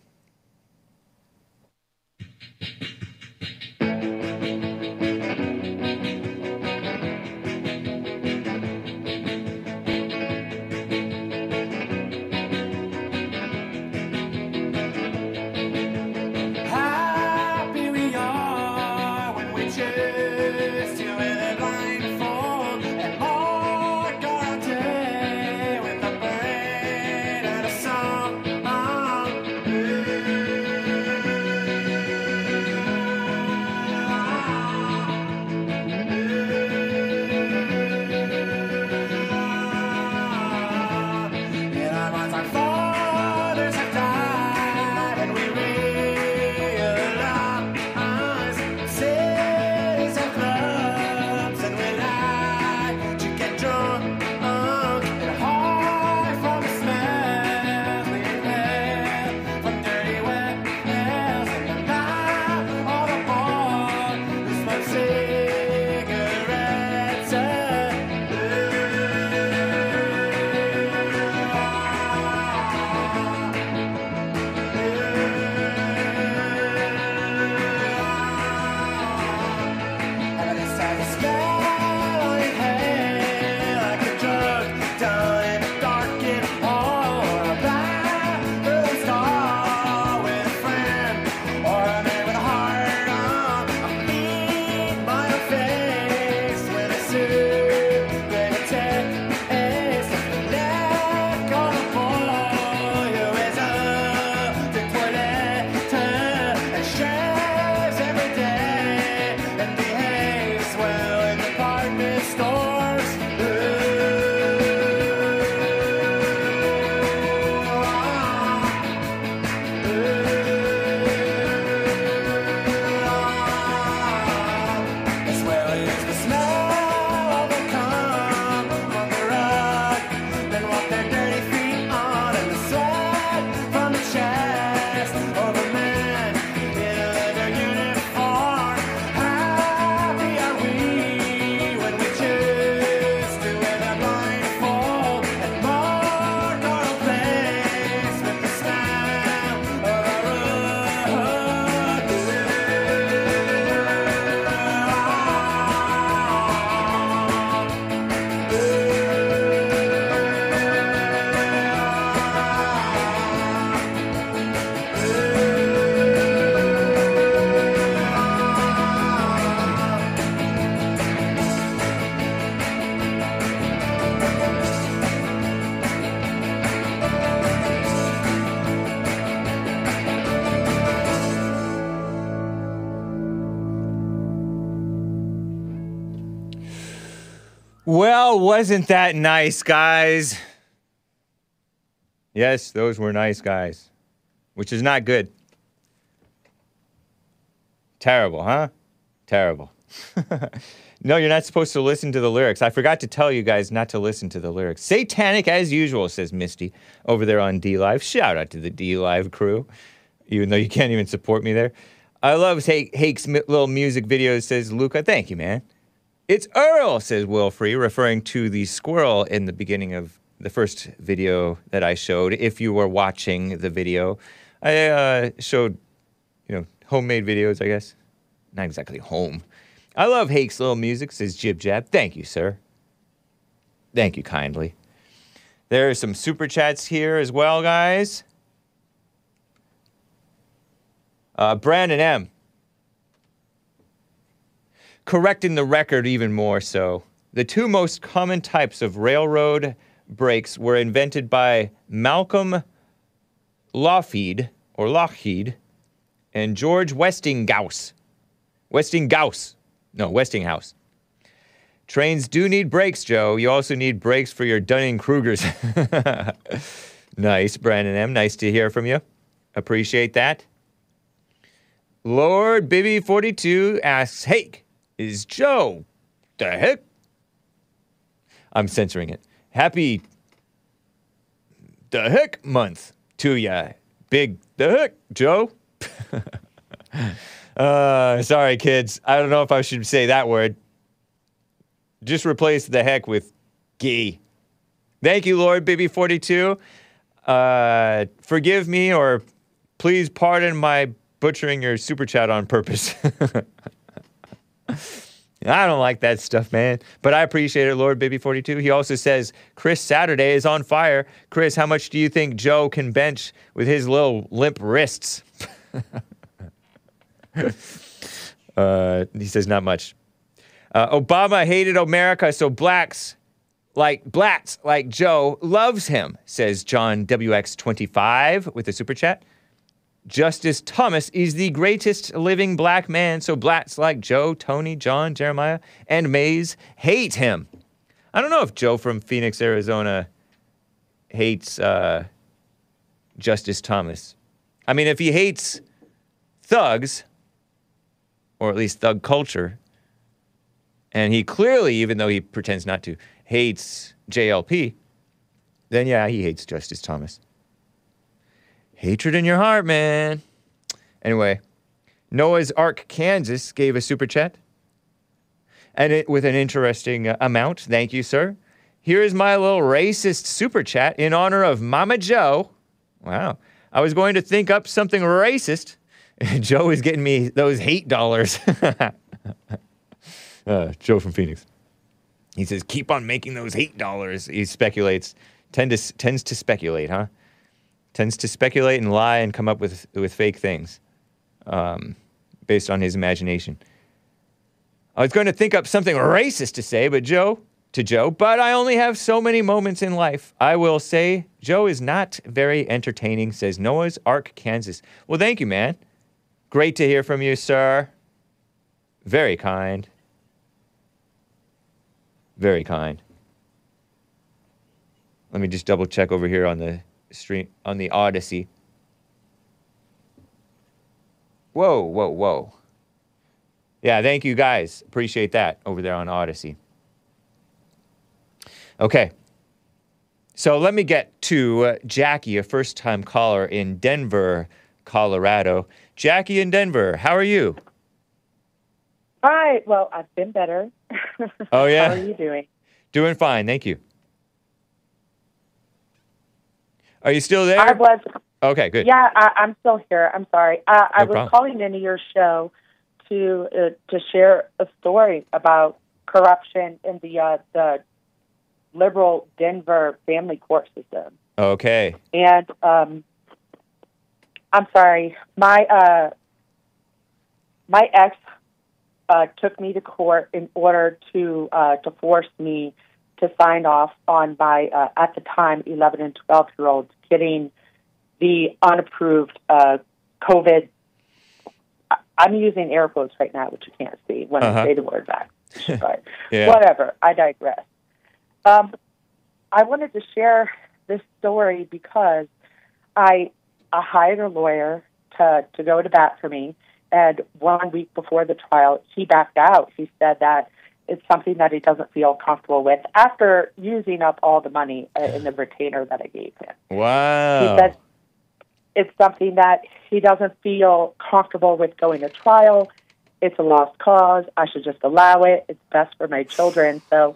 Wasn't that nice, guys? Yes, those were nice guys, which is not good. Terrible, huh? Terrible. *laughs* no, you're not supposed to listen to the lyrics. I forgot to tell you guys not to listen to the lyrics. Satanic as usual, says Misty over there on DLive. Shout out to the DLive crew, even though you can't even support me there. I love Hake, Hake's little music videos, says Luca. Thank you, man. It's Earl, says Wilfrey, referring to the squirrel in the beginning of the first video that I showed. If you were watching the video, I uh, showed, you know, homemade videos, I guess. Not exactly home. I love Hake's little music, says Jib Jab. Thank you, sir. Thank you kindly. There are some super chats here as well, guys. Uh, Brandon M correcting the record even more so. The two most common types of railroad brakes were invented by Malcolm Lougheed or Lougheed and George Westinghouse. Westinghouse. No, Westinghouse. Trains do need brakes, Joe. You also need brakes for your Dunning-Krugers. *laughs* nice, Brandon M. Nice to hear from you. Appreciate that. Lord Bibby42 asks, Hey, is Joe the heck? I'm censoring it. Happy the heck month to ya, big the heck, Joe. *laughs* uh, sorry, kids. I don't know if I should say that word. Just replace the heck with gee. Thank you, Lord Baby42. Uh, forgive me or please pardon my butchering your super chat on purpose. *laughs* I don't like that stuff, man. But I appreciate it, Lord Baby42. He also says, Chris Saturday is on fire. Chris, how much do you think Joe can bench with his little limp wrists? *laughs* uh, he says, not much. Uh, Obama hated America, so blacks like blacks like Joe loves him, says John WX25 with a super chat. Justice Thomas is the greatest living black man, so blacks like Joe, Tony, John, Jeremiah, and Mays hate him. I don't know if Joe from Phoenix, Arizona hates uh, Justice Thomas. I mean, if he hates thugs, or at least thug culture, and he clearly, even though he pretends not to, hates JLP, then yeah, he hates Justice Thomas. Hatred in your heart, man. Anyway, Noah's Ark, Kansas gave a super chat. And it with an interesting uh, amount. Thank you, sir. Here is my little racist super chat in honor of Mama Joe. Wow. I was going to think up something racist. *laughs* Joe is getting me those hate dollars. *laughs* uh, Joe from Phoenix. He says, keep on making those hate dollars. He speculates, tend to, tends to speculate, huh? Tends to speculate and lie and come up with, with fake things um, based on his imagination. I was going to think up something racist to say, but Joe, to Joe, but I only have so many moments in life. I will say Joe is not very entertaining, says Noah's Ark, Kansas. Well, thank you, man. Great to hear from you, sir. Very kind. Very kind. Let me just double check over here on the stream on the Odysee. Whoa, whoa, whoa. Yeah, thank you guys. Appreciate that over there on Odysee. Okay. So let me get to uh, Jackie, a first time caller in Denver, Colorado. Jackie in Denver, how are you? Hi. Well, I've been better. *laughs* Oh, yeah? How are you doing? Doing fine, thank you. Are you still there? I was. Okay, good. Yeah, I, I'm still here. I'm sorry. Uh, I No was problem. calling into your show to uh, to share a story about corruption in the uh, the liberal Denver family court system. Okay. And um, I'm sorry, my uh, my ex uh, took me to court in order to uh, to force me to sign off on my uh, at the time 11 and 12 year olds getting the unapproved uh, COVID. I'm using air quotes right now, which you can't see when Uh-huh. I say the word vaccine. *laughs* But Yeah. whatever. I digress. Um, I wanted to share this story because I I hired a lawyer to to go to bat for me, and one week before the trial, he backed out. He said that it's something that he doesn't feel comfortable with after using up all the money uh, in the retainer that I gave him. Wow. He said it's something that he doesn't feel comfortable with going to trial. It's a lost cause. I should just allow it. It's best for my children. So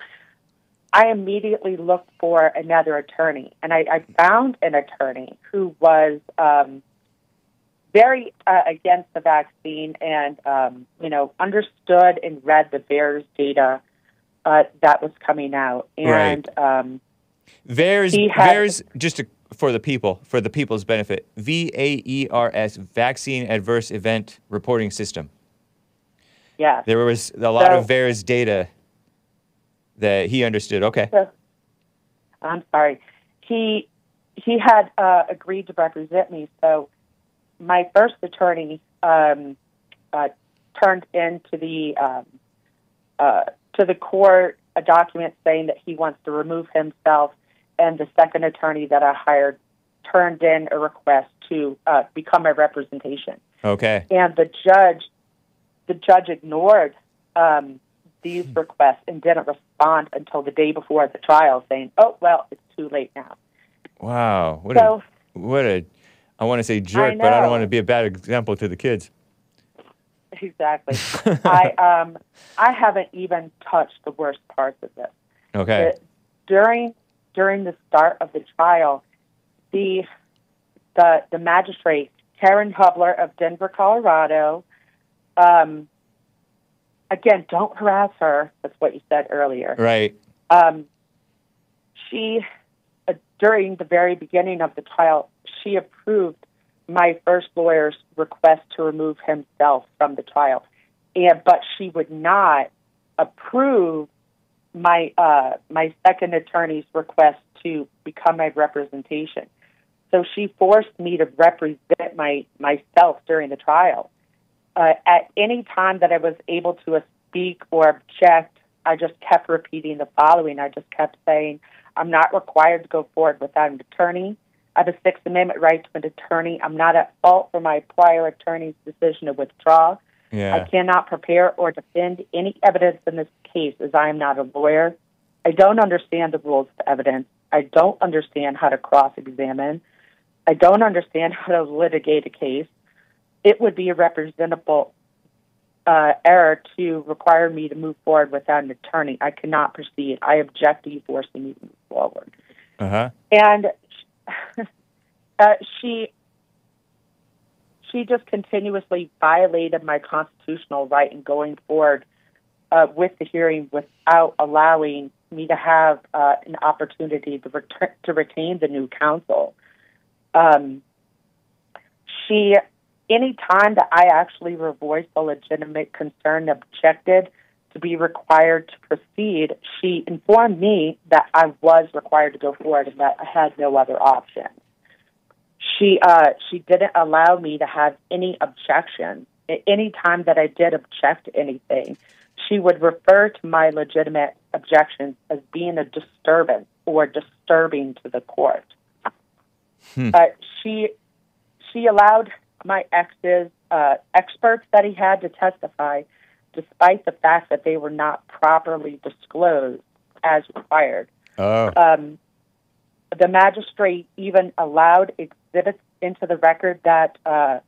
I immediately looked for another attorney, and I, I found an attorney who was um, very uh, against the vaccine and um, you know understood and read the VAERS data uh, that was coming out, and um, VAERS, had- VAERS, just to, for the people, for the people's benefit, V A E R S, Vaccine Adverse Event Reporting System. yeah, There was a lot of So- VAERS data that he understood. Okay. So, I'm sorry. He he had uh, agreed to represent me. So my first attorney um, uh, turned into the um, uh, to the court a document saying that he wants to remove himself, and the second attorney that I hired turned in a request to uh, become a representation Okay. and the judge the judge ignored um, these requests and didn't respond until the day before the trial, saying, "Oh well, it's too late now." Wow. What So a, what a, I want to say jerk, but I don't want to be a bad example to the kids. exactly. *laughs* I um I haven't even touched the worst parts of this. Okay. that during during the start of the trial, the the the magistrate Karen Hubler of Denver, Colorado. Um, again, don't harass her. That's what you said earlier. Right. Um, she uh, during the very beginning of the trial, she approved my first lawyer's request to remove himself from the trial, and but she would not approve my uh, my second attorney's request to become my representation. So she forced me to represent my myself during the trial. Uh, at any time that I was able to speak or object, I just kept repeating the following. I just kept saying, "I'm not required to go forward without an attorney. I have a Sixth Amendment right to an attorney. I'm not at fault for my prior attorney's decision to withdraw. I cannot prepare or defend any evidence in this case as I am not a lawyer. I don't understand the rules of evidence. I don't understand how to cross examine. I don't understand how to litigate a case. It would be a representable uh, error to require me to move forward without an attorney. I cannot proceed. I object to you forcing me to move forward Uh huh. and *laughs* uh, she she just continuously violated my constitutional right in going forward uh, with the hearing without allowing me to have uh, an opportunity to return to retain the new counsel. Um, she, any time that I actually voiced a legitimate concern, objected to be required to proceed, she informed me that I was required to go forward and that I had no other option. She uh, she didn't allow me to have any objections. At any time that I did object to anything, she would refer to my legitimate objections as being a disturbance or disturbing to the court. Hmm. Uh, she she allowed my ex's uh, experts that he had to testify, despite the fact that they were not properly disclosed as required. Oh. Um, the magistrate even allowed exhibits into the record that uh,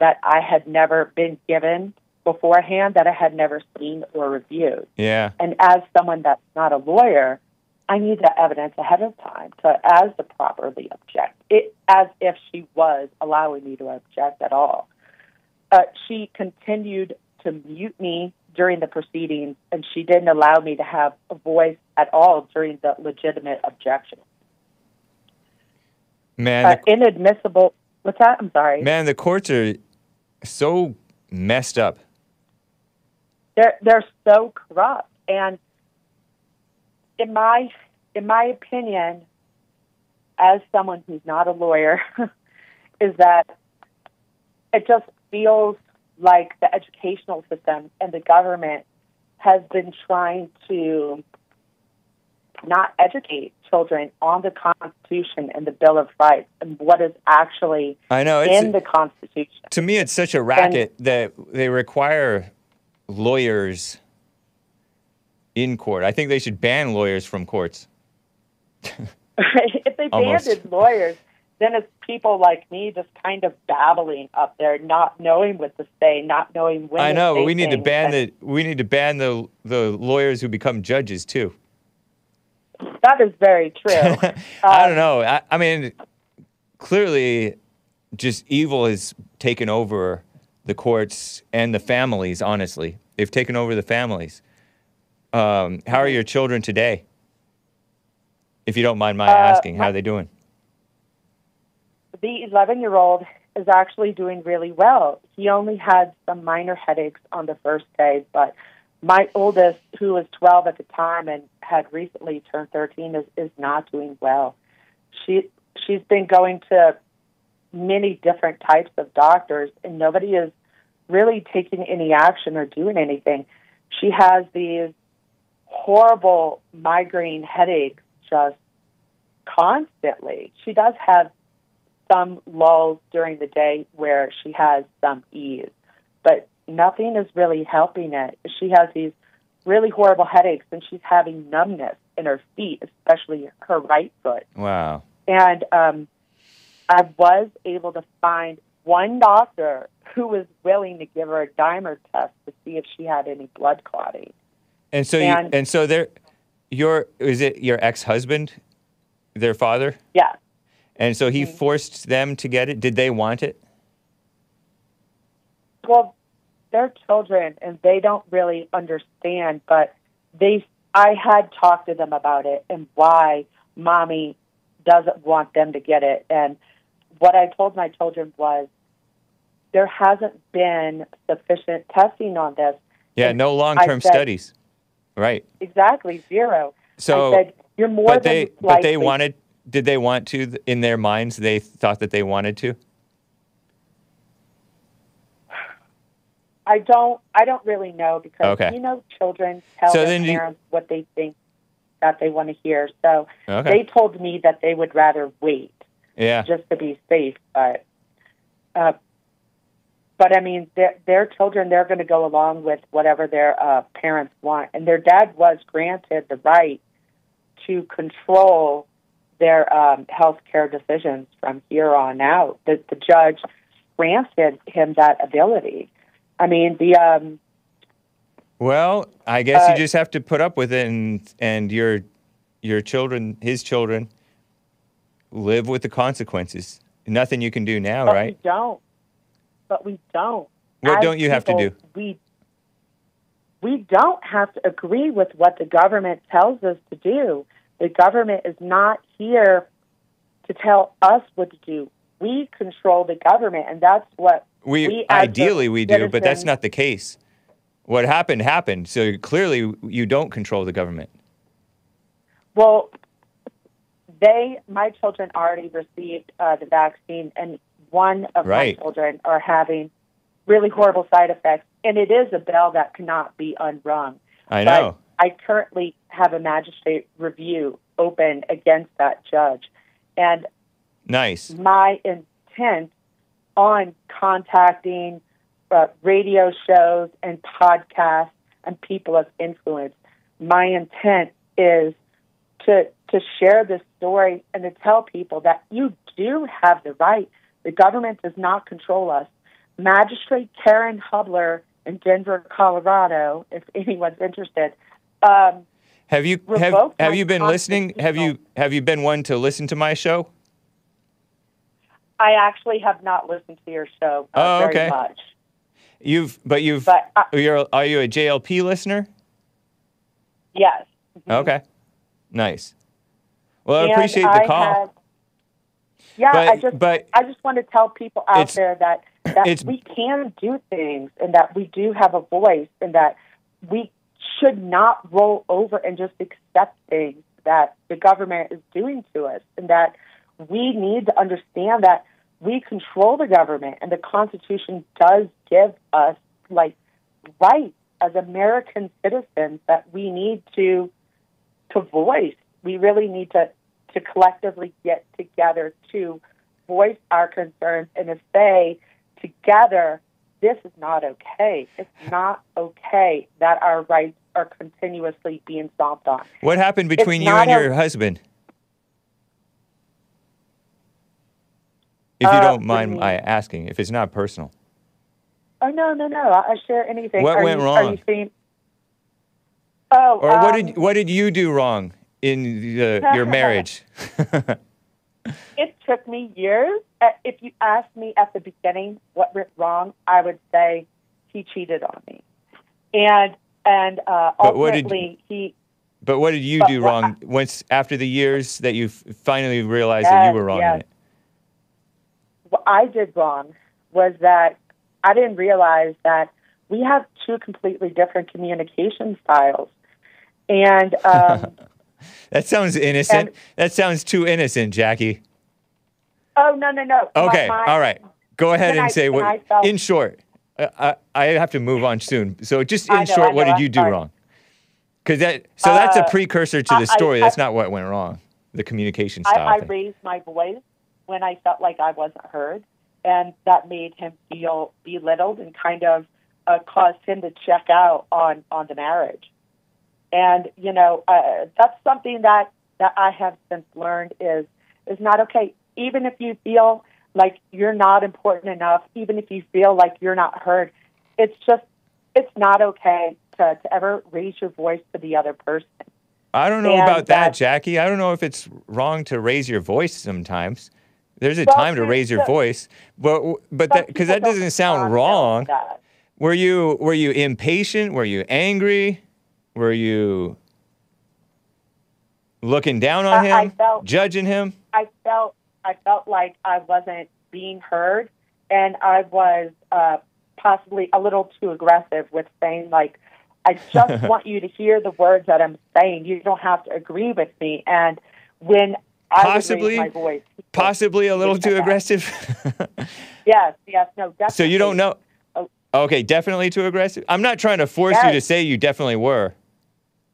that I had never been given beforehand, that I had never seen or reviewed. Yeah. And as someone that's not a lawyer, I need that evidence ahead of time to as to properly object. It as if she was allowing me to object at all. Uh, she continued to mute me during the proceedings, and she didn't allow me to have a voice at all during the legitimate objection. Man, Uh, the, inadmissible. What's that? I'm sorry. man, the courts are so messed up. they're they're so corrupt and in my in my opinion as someone who's not a lawyer *laughs* is that it just feels like the educational system and the government has been trying to not educate children on the Constitution and the Bill of Rights and what is actually I know. It's, in the Constitution. to me, it's such a racket that they require lawyers in court. I think they should ban lawyers from courts. *laughs* if they banned lawyers, then it's people like me just kind of babbling up there, not knowing what to say, not knowing when. I to know, we need to ban And the we need to ban the the lawyers who become judges too. That is very true. *laughs* I Um, don't know. I, I mean, clearly, just evil has taken over the courts and the families. Honestly, they've taken over the families. Um, how are your children today? If you don't mind my Uh, asking, how are they doing? The 11 year old is actually doing really well. He only had some minor headaches on the first day, but my oldest, who was 12 at the time and had recently turned 13, is, is not doing well. She she's been going to many different types of doctors, and nobody is really taking any action or doing anything. She has these horrible migraine headaches just constantly. She does have some lulls during the day where she has some ease, but nothing is really helping it. She has these really horrible headaches and she's having numbness in her feet, especially her right foot. Wow. And um, I was able to find one doctor who was willing to give her a dimer test to see if she had any blood clotting. And so, you, And- and so they're, your is it your ex-husband, their father, Yeah. And so Mm-hmm. he forced them to get it. Did they want it? Well, they're children and they don't really understand, but they I had talked to them about it and why mommy doesn't want them to get it. And what I told my children was there hasn't been sufficient testing on this. Yeah, And no long-term said- studies. Right. Exactly, zero. So, I said, you're more but than they, but they wanted. Did they want to? In their minds, they thought that they wanted to. I don't. I don't really know because Okay. you know, children tell So their then you- parents what they think that they want to hear. So Okay. they told me that they would rather wait yeah. just to be safe. But, uh, but I mean, their their children they're going to go along with whatever their uh, parents want, and their dad was granted the right to control their um, health care decisions from here on out. The, the judge granted him that ability. I mean, the um, Well, I guess you Uh, just have to put up with it, and and your your children, his children, live with the consequences. Nothing you can do now, but right? we don't. But we don't. What As don't you have to do? We we don't have to agree with what the government tells us to do. The government is not here to tell us what to do. We control the government, and that's what We, we ideally we do, but that's not the case. What happened happened. So clearly you don't control the government. Well, they, my children already received uh, the vaccine, and one of Right. my children are having really horrible side effects. And it is a bell that cannot be unrung. I But know. I currently have a magistrate review open against that judge. And Nice. my intent on contacting uh, radio shows and podcasts and people of influence, my intent is to to share this story and to tell people that you do have the right. The government does not control us. Magistrate Karen Hubler in Denver, Colorado, if anyone's interested, um, Have you have, have you been listening? Have you have you been one to listen to my show? I actually have not listened to your show uh, Oh, very okay. much. You've but you've But I, you're are you a JLP listener? yes. Mhm. Okay. Nice. Well, I appreciate the I call. yeah, But- I just but- I just want to tell people out there that that we can do things and that we do have a voice and that we should not roll over and just accept things that the government is doing to us and that we need to understand that we control the government and the constitution does give us like rights as American citizens that we need to to voice. We really need to to collectively get together to voice our concerns and to say together, this is not okay. It's not okay that our rights are continuously being stomped on. What happened between you and a- your husband? If you Uh, don't what mind my asking, if it's not personal. Oh no, no, no! I I share anything. What are went you, wrong? Saying? Oh, Or what um, did what did you do wrong in the, your *laughs* marriage? It took me years. Uh, If you asked me at the beginning what went wrong, I would say he cheated on me, and and uh, But what did- ultimately he. but what did you do wrong once after the years that you finally realized that you were wrong in yes. it? What I did wrong was that I didn't realize that we have two completely different communication styles, and um, *laughs* That sounds innocent. And- that sounds too innocent, Jackie. Oh no, no, no. My- Okay, my- all right. Go ahead and I- say what. Felt- in short, uh, I I have to move on soon. So just in know, short, I what did you do sorry. wrong? Because that so that's a Uh, precursor to the story. I- that's not what went wrong. The communication I, style I thing. raised my voice when I felt like I wasn't heard, and that made him feel belittled and kind of uh, caused him to check out on on the marriage. And you know, uh, that's something that that I have since learned is is not okay. Even if you feel like you're not important enough, even if you feel like you're not heard. It's just, it's not okay to, to ever raise your voice to the other person. I don't know And about that, Jackie. I don't know if it's wrong to raise your voice sometimes. There's a Well, time to raise your voice, but but that because that doesn't sound wrong. well to that. Were you were you impatient? Were you angry? Were you looking down on I- I him, felt- judging him? I felt I felt like I wasn't being heard, and I was uh, possibly a little too aggressive with saying like, "I *laughs* just want you to hear the words that I'm saying. You don't have to agree with me." And when I Possibly- voice, Possibly a little too aggressive. *laughs* Yes, yes, no, definitely. *laughs* so you don't know? Oh. Okay, definitely too aggressive. I'm not trying to force you to say you definitely were.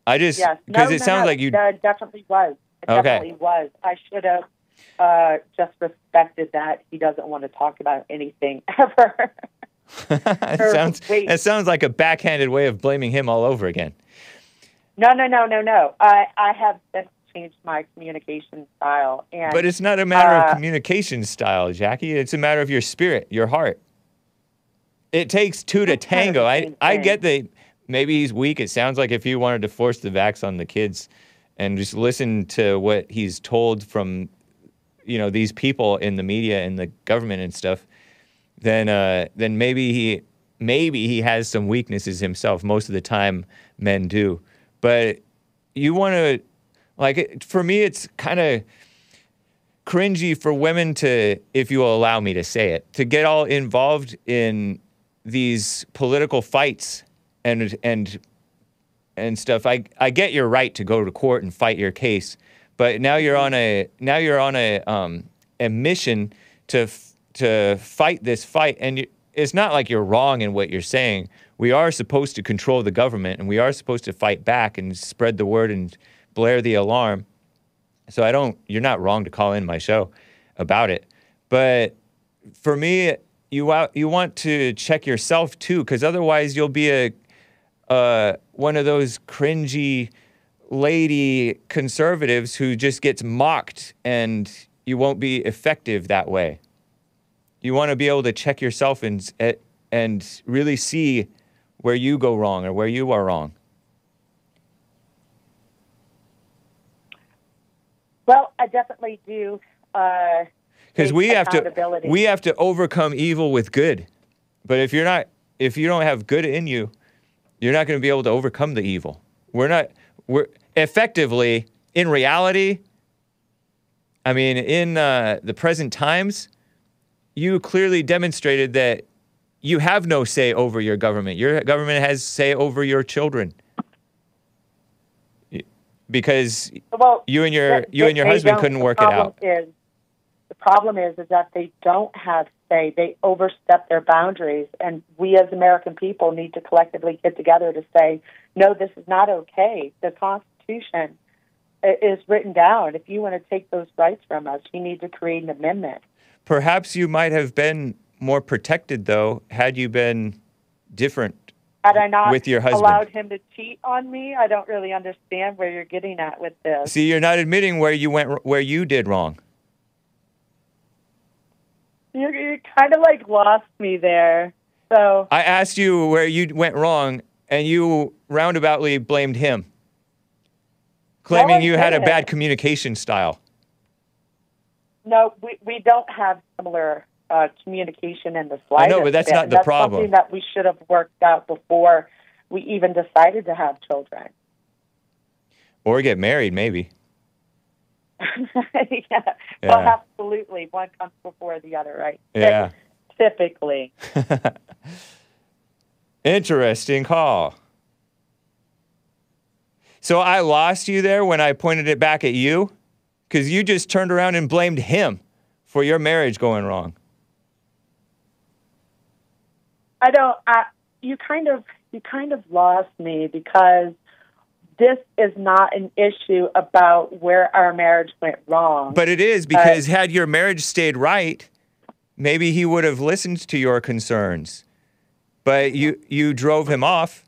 I just Yes, because no, it no, sounds no, like you. definitely was. It Okay. definitely was. I should have uh, just respected that he doesn't want to talk about anything *laughs* ever. it *laughs* or sounds wait. it sounds like a backhanded way of blaming him all over again. No, no, no, no, no. I I have since changed my communication style, and But it's not a matter of Uh, communication style, Jackie. It's a matter of your spirit, your heart. It takes two to That's kind of tango. I I get that maybe he's weak. It sounds like if you wanted to force the vax on the kids and just listen to what he's told from you know these people in the media and the government and stuff, then uh, then maybe he maybe he has some weaknesses himself. Most of the time, men do. But you want to like for me, it's kind of cringy for women to, if you will allow me to say it, to get all involved in these political fights and and and stuff. I I get your right to go to court and fight your case, but now you're on a now you're on a um a mission to f- to fight this fight, and you, it's not like you're wrong in what you're saying. We are supposed to control the government, and we are supposed to fight back and spread the word and blare the alarm. So I don't. You're not wrong to call in my show about it, but for me, you you want to check yourself too, because otherwise you'll be a uh, one of those cringy lady conservatives who just gets mocked, and you won't be effective that way. You want to be able to check yourself and eh, and really see where you go wrong or where you are wrong. well, I definitely do. Uh, because take we have to we have to overcome evil with good but if you're not if you don't have good in you you're not going to be able to overcome the evil we're not we're effectively in reality i mean in uh, the present times you clearly demonstrated that you have no say over your government. Your government has say over your children. Because well, you and your you and your husband couldn't work it out. Is, problem is, is that they don't have say. They overstep their boundaries, and we as American people need to collectively get together to say, no, this is not okay. The Constitution uh, is written down. If you want to take those rights from us, you need to create an amendment. Perhaps you might have been more protected, though, had you been different. Had I not With your husband. allowed him to cheat on me, I don't really understand where you're getting at with this. See, you're not admitting where you went, where you did wrong. You, you kind of like lost me there. So I asked you where you went wrong, and you roundaboutly blamed him, claiming you had a bad communication style. no, we we don't have similar uh, communication in the slightest. I know, but that's bit, not the that's problem. Something that we should have worked out before we even decided to have children. Or get married, maybe. *laughs* yeah. Well, absolutely. One comes before the other, right? Yeah. *laughs* Typically. *laughs* Interesting call. So I lost you there when I pointed it back at you? Because you just turned around and blamed him for your marriage going wrong. I don't. I, you kind of you kind of lost me because this is not an issue about where our marriage went wrong. But it is because had your marriage stayed right, maybe he would have listened to your concerns. But you you drove him off.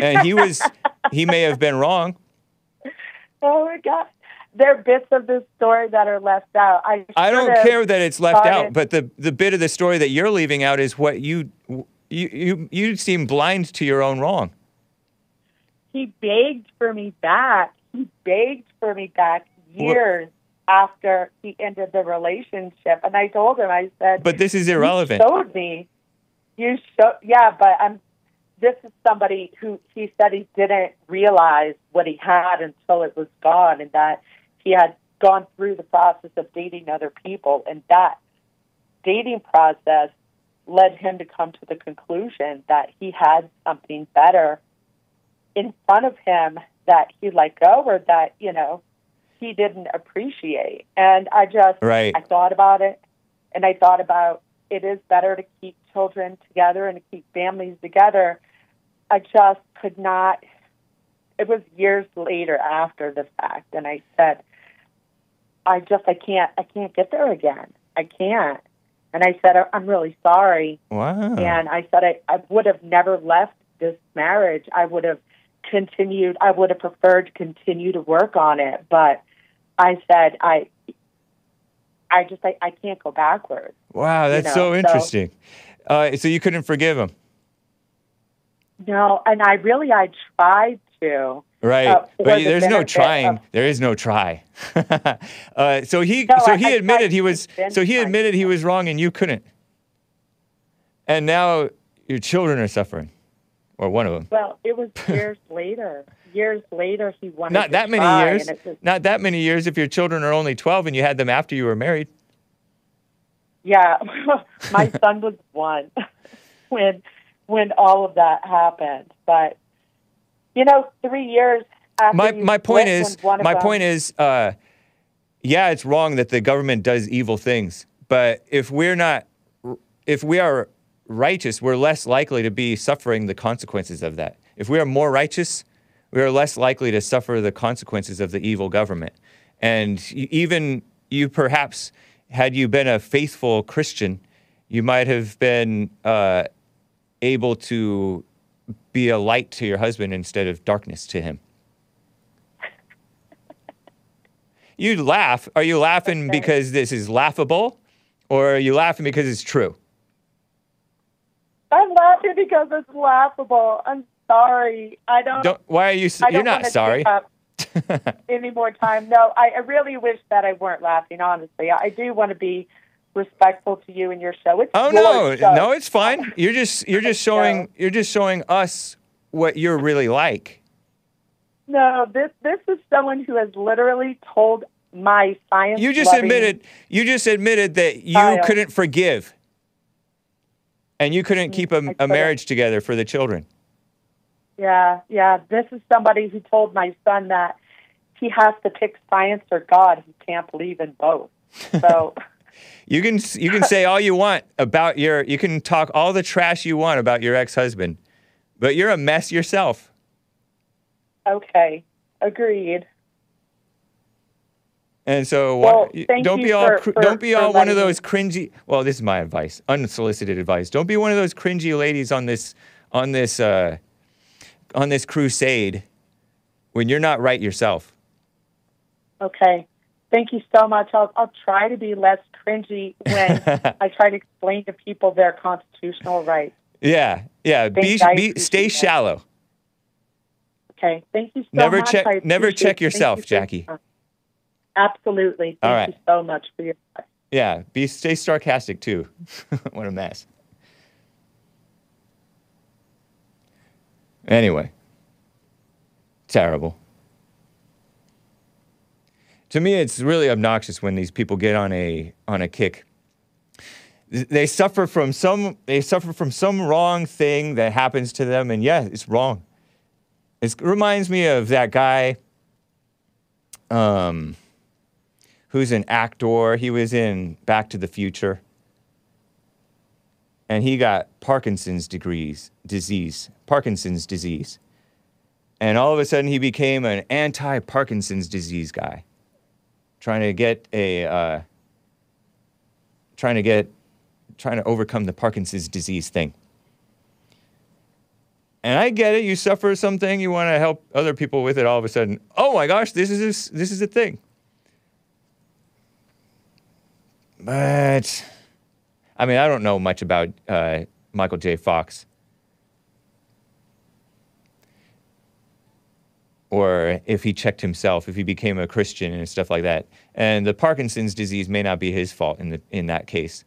And he was *laughs* he may have been wrong. oh my god, there are bits of this story that are left out. I I don't care that it's left out, it- but the the bit of the story that you're leaving out is what you you you you seem blind to your own wrong. He begged for me back. He begged for me back years after he ended the relationship, and I told him, I said, But this is irrelevant. You showed me. You showed, yeah, but I'm. This is somebody who he said he didn't realize what he had until it was gone, and that he had gone through the process of dating other people, and that dating process led him to come to the conclusion that he had something better in front of him that he let go or that you know he didn't appreciate. And I just Right. I thought about it, and I thought about it is better to keep children together and to keep families together. I just could not. It was years later after the fact, and I said, I just I can't I can't get there again. I can't. And I said I'm really sorry. Wow. And I said I, I would have never left this marriage. I would have continued. I would have preferred to continue to work on it. But I said I, I just I, I can't go backwards. Wow, that's know, so so- interesting. Uh, so you couldn't forgive him, No, and I really I tried to. right? Uh, but there's no trying. of- there is no try. *laughs* uh, so he No, so I- he admitted he was so he admitted he was wrong and you couldn't. And now your children are suffering, or one of them. Well, it was years *laughs* later. Years later, he wanted Not that many years. was- Not that many years if your children are only 12 and you had them after you were married. Yeah, *laughs* my son was one *laughs* when when all of that happened. But you know, three years after my my point is my them- point is uh, yeah it's wrong that the government does evil things but if we're not if we are righteous we're less likely to be suffering the consequences of that if we are more righteous we are less likely to suffer the consequences of the evil government and even you perhaps had you been a faithful christian you might have been uh, able to be a light to your husband instead of darkness to him You laugh. Are you laughing Okay. because this is laughable, or are you laughing because it's true? I'm laughing because it's laughable. I'm sorry. I don't. Don't. Why are you? I You're not sorry. *laughs* any more time. No, I, I really wish that I weren't laughing. Honestly, I do want to be respectful to you and your show. It's oh no, show. no, it's fine. You're just you're just showing you're just showing us what you're really like. No, this this is someone who has literally told my science. You just admitted you just admitted that you couldn't forgive, and you couldn't mm, keep a, couldn't. marriage together for the children. Yeah, yeah. This is somebody who told my son that he has to pick science or God. He can't believe in both. So, *laughs* You can you can say all you want about your you can talk all the trash you want about your ex-husband, but you're a mess yourself. okay, agreed. And so Well, why, don't be all for- cr- for- don't be all one of those cringy. Well, this is my advice, unsolicited advice. Don't be one of those cringy ladies on this on this uh, on this crusade when you're not right yourself. Okay. Thank you so much. I'll, I'll try to be less cringy when *laughs* I try to explain to people their constitutional rights. Yeah, yeah. Be, be stay that. shallow. Okay. Thank you so Never much. check- never check yourself, Jackie. time. Absolutely. Thank All right. you so much for your time. Yeah, be stay sarcastic too. *laughs* what a mess. Anyway, terrible. To me, it's really obnoxious when these people get on a on a kick. They suffer from some they suffer from some wrong thing that happens to them, and yeah, it's wrong. It reminds me of that guy. Um, who's an actor. He was in Back to the Future. And he got Parkinson's degrees, disease, Parkinson's disease. And all of a sudden he became an anti-Parkinson's disease guy. Trying to get a uh, trying to get trying to overcome the Parkinson's disease thing. And I get it. You suffer something, you want to help other people with it. All of a sudden, oh my gosh, this is this is a thing. But I mean, I don't know much about uh, Michael J. Fox. Or if he checked himself, if he became a Christian and stuff like that. And the Parkinson's disease may not be his fault in the in that case.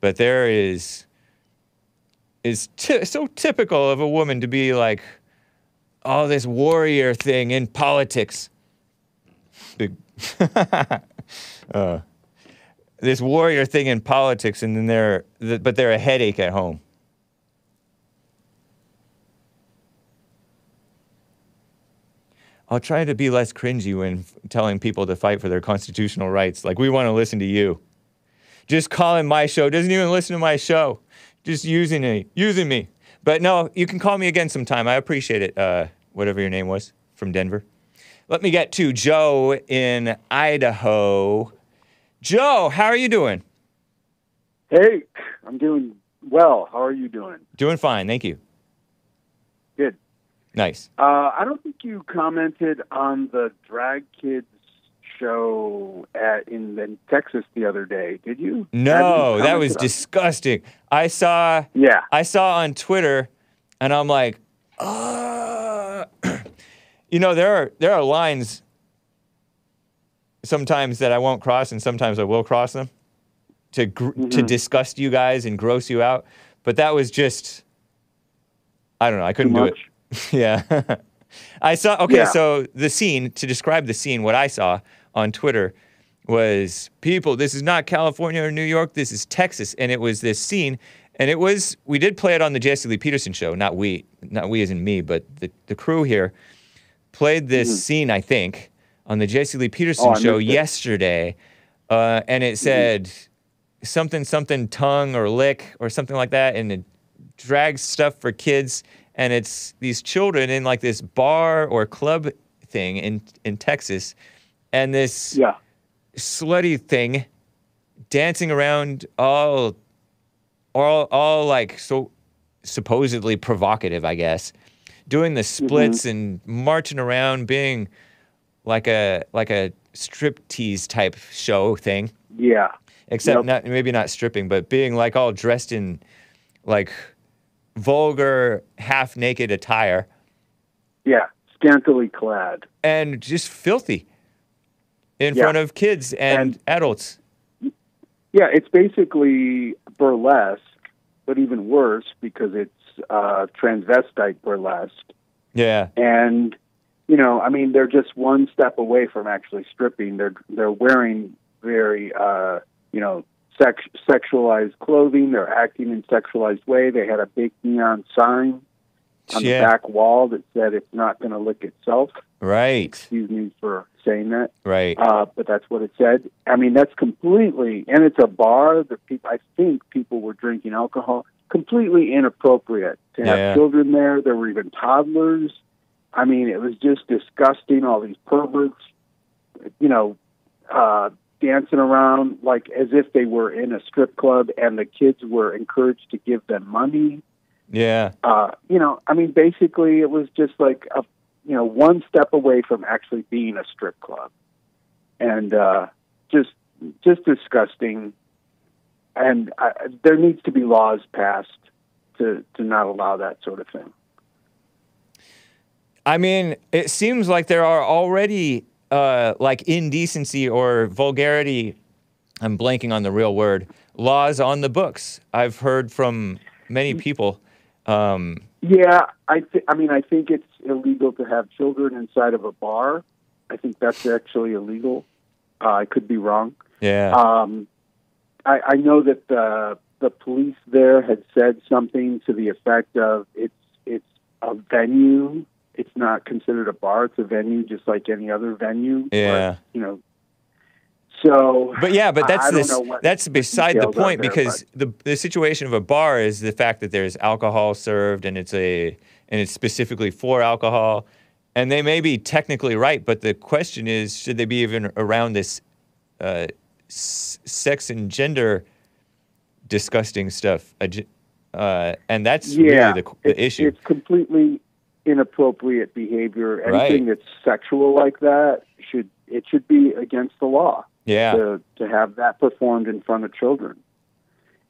But there is is ty- so typical of a woman to be like, oh, this warrior thing in politics. Big *laughs* uh, this warrior thing in politics, and then they're, th- but they're a headache at home. I'll try to be less cringy when f- telling people to fight for their constitutional rights. Like, we want to listen to you. Just calling my show, doesn't even listen to my show. Just using me, using me. But no, you can call me again sometime. I appreciate it. Uh, whatever your name was from Denver. Let me get to Joe in Idaho. Joe, how are you doing? Hey, I'm doing well. How are you doing? Doing fine, thank you. Good. Nice. Uh, I don't think you commented on the Drag Kids show at in, in Texas the other day, did you? No, that was on- disgusting. I saw Yeah. I saw on Twitter, and I'm like, uh, *clears throat* you know, there are there are lines sometimes that I won't cross, and sometimes I will cross them to gr- to mm-hmm. disgust you guys and gross you out. But that was just, I don't know, I couldn't do it. *laughs* yeah, I saw. Okay, Yeah. so the scene to describe the scene, what I saw on Twitter was people. This is not California or New York. This is Texas, and it was this scene, and it was we did play it on the Jesse Lee Peterson show. Not we, not we as in me, but the the crew here played this mm-hmm. scene. I think on the Jesse Lee Peterson Mm-hmm. Oh, show yesterday, uh, and it said something something tongue or lick or something like that, and it drags stuff for kids, and it's these children in like this bar or club thing in in Texas, and this Yeah. slutty thing dancing around all all all like so supposedly provocative i guess doing the splits and marching around being like a like a strip tease type show thing Yeah. except Yep. not maybe not stripping but being like all dressed in like vulgar half naked attire Yeah. Scantily clad. and just filthy in Yeah. front of kids and, And- adults Yeah, it's basically burlesque, but even worse because it's uh, transvestite burlesque. yeah and you know, I mean, they're just one step away from actually stripping. They're they're wearing very uh, you know sex, sexualized clothing. They're acting in sexualized way. They had a big neon sign on Yeah. the back wall that said "It's not going to lick itself." right Excuse me for saying that, right uh, but that's what it said. I mean, that's completely, and it's a bar. that people, I think people were drinking alcohol. Completely inappropriate to have Yeah. children there. There were even toddlers. I mean, it was just disgusting. All these perverts, you know, uh, dancing around like as if they were in a strip club, and the kids were encouraged to give them money. yeah Uh, you know, I mean, basically, it was just like a, you know, one step away from actually being a strip club, and uh, just just disgusting. And I, there needs to be laws passed to to not allow that sort of thing. I mean, it seems like there are already uh, like indecency or vulgarity. I'm blanking on the real word. Laws on the books. I've heard from many people. Um, Yeah, I th- I mean, I think it's illegal to have children inside of a bar. I think that's actually illegal. Uh, I could be wrong. yeah, Um, I, I know that the the police there had said something to the effect of it's it's a venue. It's not considered a bar. It's a venue, just like any other venue. Yeah. But, you know. So. but yeah, but that's this, that's beside the point there, because the the situation of a bar is the fact that there's alcohol served and it's a and it's specifically for alcohol, and they may be technically right, but the question is, should they be even around this uh, s- sex and gender disgusting stuff? Uh, and that's yeah, really the, the it's, issue. It's completely inappropriate behavior. Right. Anything that's sexual like that should it should be against the law. Yeah. to to have that performed in front of children.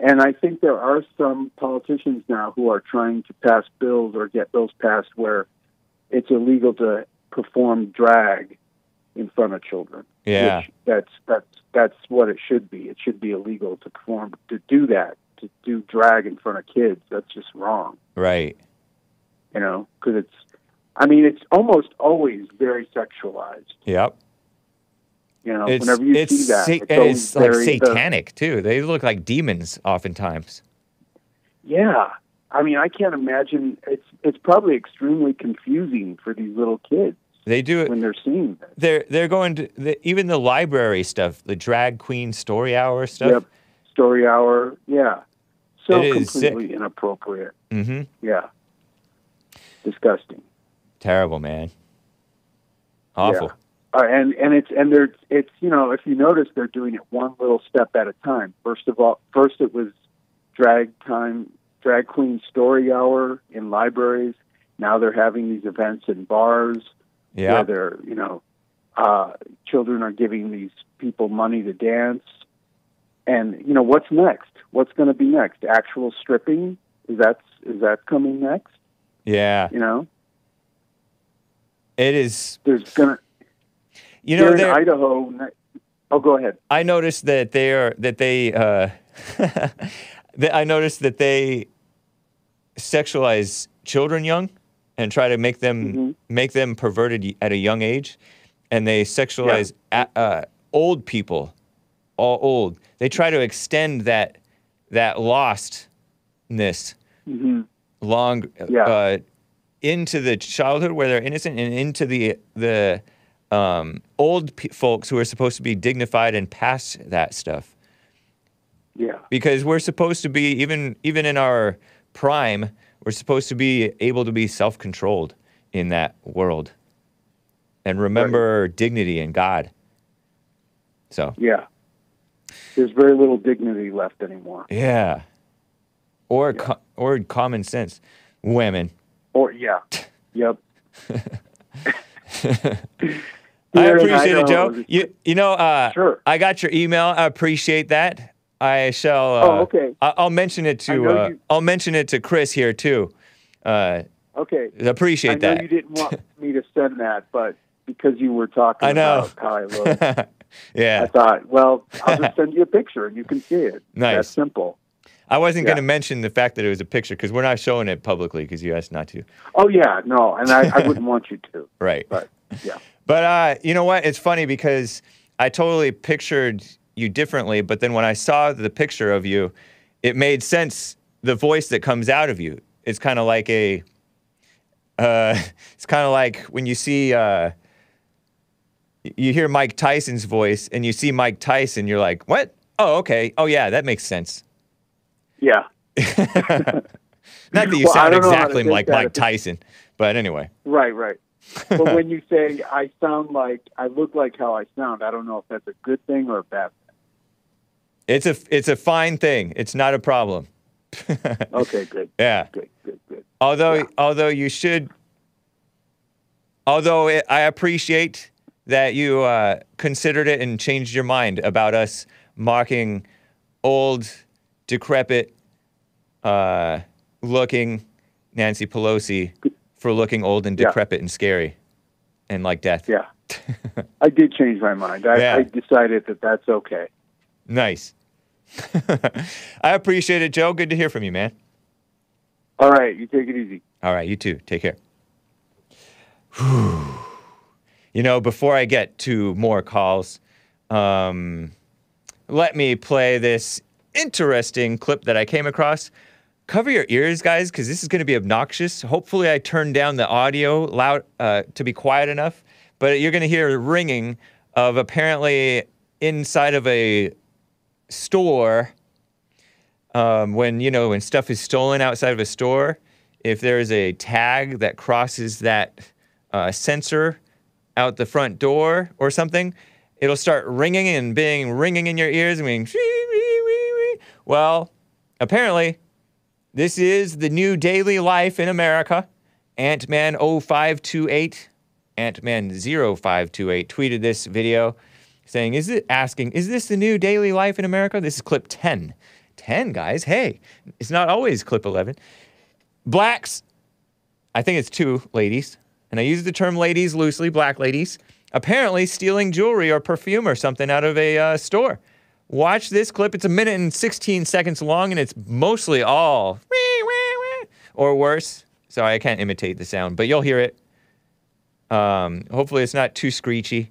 And I think there are some politicians now who are trying to pass bills or get bills passed where it's illegal to perform drag in front of children. Yeah. That's that's that's what it should be. It should be illegal to perform to do that to do drag in front of kids. That's just wrong. Right. You know, because it's. I mean, it's almost always very sexualized. Yep. You know, It's whenever you it's see that, sa- it's it's like the- satanic too. They look like demons oftentimes. Yeah, I mean, I can't imagine. It's it's probably extremely confusing for these little kids They do it. when they're seeing this. They're they're going to the, even the library stuff, the drag queen story hour stuff. Yep, story hour. Yeah, so It is sick. completely inappropriate. Mm-hmm. Yeah, disgusting. Terrible, man. Awful. Uh, and and it's and they're it's you know if you notice they're doing it one little step at a time. First of all, first it was drag time, drag queen story hour in libraries. Now they're having these events in bars Yeah. where they're you know uh, children are giving these people money to dance. And you know what's next? What's going to be next? Actual stripping is that is that coming next? Yeah. You know, It is. there's gonna You know, in Idaho. Oh, go ahead. I noticed that they are that they uh, *laughs* that I noticed that they sexualize children young and try to make them Mhm. make them perverted at a young age, and they sexualize a uh, old people, all old. They try to extend that that lostness hmm long Yeah. uh, into the childhood where they're innocent and into the the um, old pe- folks who are supposed to be dignified and past that stuff Yeah. because we're supposed to be even even in our prime we're supposed to be able to be self-controlled in that world and remember dignity in god so Yeah. There's very little dignity left anymore. yeah or Yeah. co- or common sense women Or yeah. Yep. *laughs* I appreciate it, Idaho, Joe. You, you know, uh, Sure. I got your email. I appreciate that. I shall. Uh, Oh, okay. I- I'll mention it I to. Uh, you- I'll mention it to Chris here too. Uh, Okay. appreciate I know that. you didn't want *laughs* me to send that, but because you were talking I know. about how I look, *laughs* yeah. I thought, well, I'll just send you a picture and you can see it. Nice. That's simple. I wasn't yeah. going to mention the fact that it was a picture because we're not showing it publicly because you asked not to. Oh yeah, no, and I, I wouldn't *laughs* want you to, Right. but yeah. But uh, you know what? It's funny because I totally pictured you differently, but then when I saw the picture of you, it made sense. The voice that comes out of you, it's kind of like a. Uh, *laughs* it's kind of like when you see. Uh, you hear Mike Tyson's voice, and you see Mike Tyson. You're like, "What? Oh, okay. Oh, yeah, that makes sense." Yeah. *laughs* Not that you Well, sound don't know how to exactly like Mike Tyson, but anyway. Right, right. but *laughs* when you say I sound like I look like how I sound, I don't know if that's a good thing or a bad thing. It's a it's a fine thing. It's not a problem. *laughs* Okay, good. Yeah. Good, good, good. Although Yeah. although you should although it, I appreciate that you uh, considered it and changed your mind about us mocking old, decrepit, uh, looking Nancy Pelosi for looking old and Yeah. decrepit and scary and like death. Yeah. *laughs* I did change my mind. I, Yeah. I decided that that's okay. Nice. *laughs* I appreciate it, Joe. Good to hear from you, man. All right, you take it easy. All right, you too. Take care. Whew. *sighs* You know, before I get to more calls, um, let me play this interesting clip that I came across. Cover your ears, guys, because this is going to be obnoxious. Hopefully, I turned down the audio loud uh, to be quiet enough, but you're going to hear the ringing of apparently inside of a store um, when you know when stuff is stolen outside of a store if there's a tag that crosses that uh, sensor out the front door or something it'll start ringing and being ringing in your ears and being well apparently this is the new daily life in america ant-man 0528 ant-man 0528 tweeted this video saying, "Is it asking? Is this the new daily life in America?" This is clip 10. 10 guys. Hey, it's not always clip 11. Blacks. I think it's two ladies, and I use the term ladies loosely. Black ladies apparently stealing jewelry or perfume or something out of a uh, store. Watch this clip. It's a minute and 16 seconds long, and it's mostly all wee, wee, wee, or worse. Sorry, I can't imitate the sound, but you'll hear it. Um, hopefully, it's not too screechy.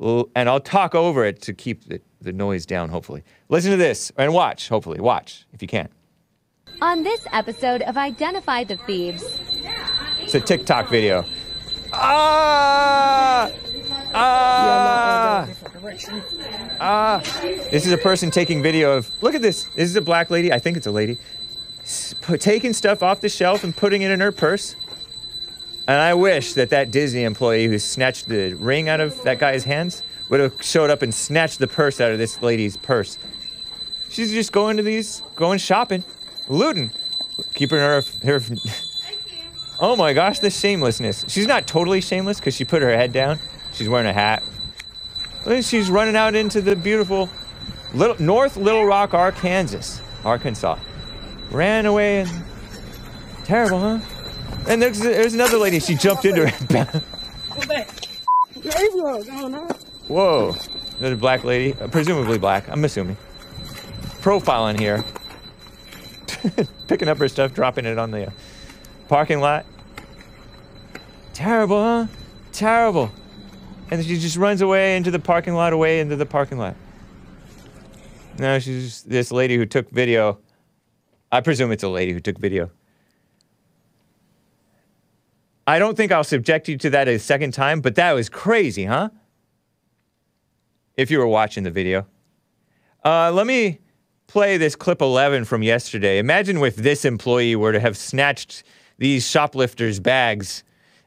L- And I'll talk over it to keep the, the noise down, hopefully. Listen to this and watch, hopefully. Watch if you can. On this episode of Identify the Thieves, It's a TikTok video. Ah! Ah! Ah! This is a person taking video of. Look at this. This is a black lady. I think it's a lady. Taking stuff off the shelf and putting it in her purse. And I wish that that Disney employee who snatched the ring out of that guy's hands would have showed up and snatched the purse out of this lady's purse. She's just going to these, going shopping, looting, keeping her her. *laughs* Oh my gosh, the shamelessness. She's not totally shameless because she put her head down. She's wearing a hat. She's running out into the beautiful little North Little Rock, Arkansas, Arkansas. Ran away and terrible, huh? And there's, there's another lady. She jumped into her. *laughs* Whoa, there's a black lady, uh, presumably black. I'm assuming. Profiling here, *laughs* picking up her stuff, dropping it on the uh, parking lot. Terrible, huh? Terrible. And she just runs away into the parking lot, away into the parking lot. No, she's just this lady who took video. I presume it's a lady who took video. I don't think I'll subject you to that a second time, but that was crazy, huh? If you were watching the video. Uh, let me play this clip 11 from yesterday. Imagine if this employee were to have snatched these shoplifters' bags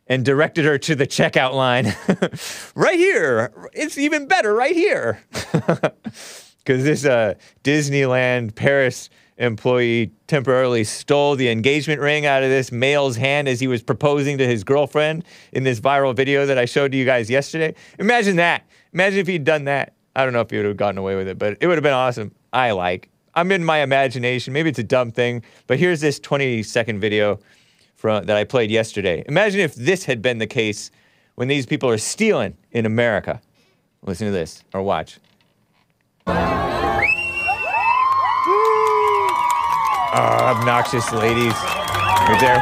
and directed her to the checkout line. *laughs* right here. It's even better right here. *laughs* Because this uh, Disneyland Paris employee temporarily stole the engagement ring out of this male's hand as he was proposing to his girlfriend in this viral video that I showed to you guys yesterday. Imagine that. Imagine if he'd done that. I don't know if he would have gotten away with it, but it would have been awesome. I like. I'm in my imagination. Maybe it's a dumb thing, but here's this 20 second video from, that I played yesterday. Imagine if this had been the case when these people are stealing in America. Listen to this or watch. Oh, obnoxious ladies. Right there.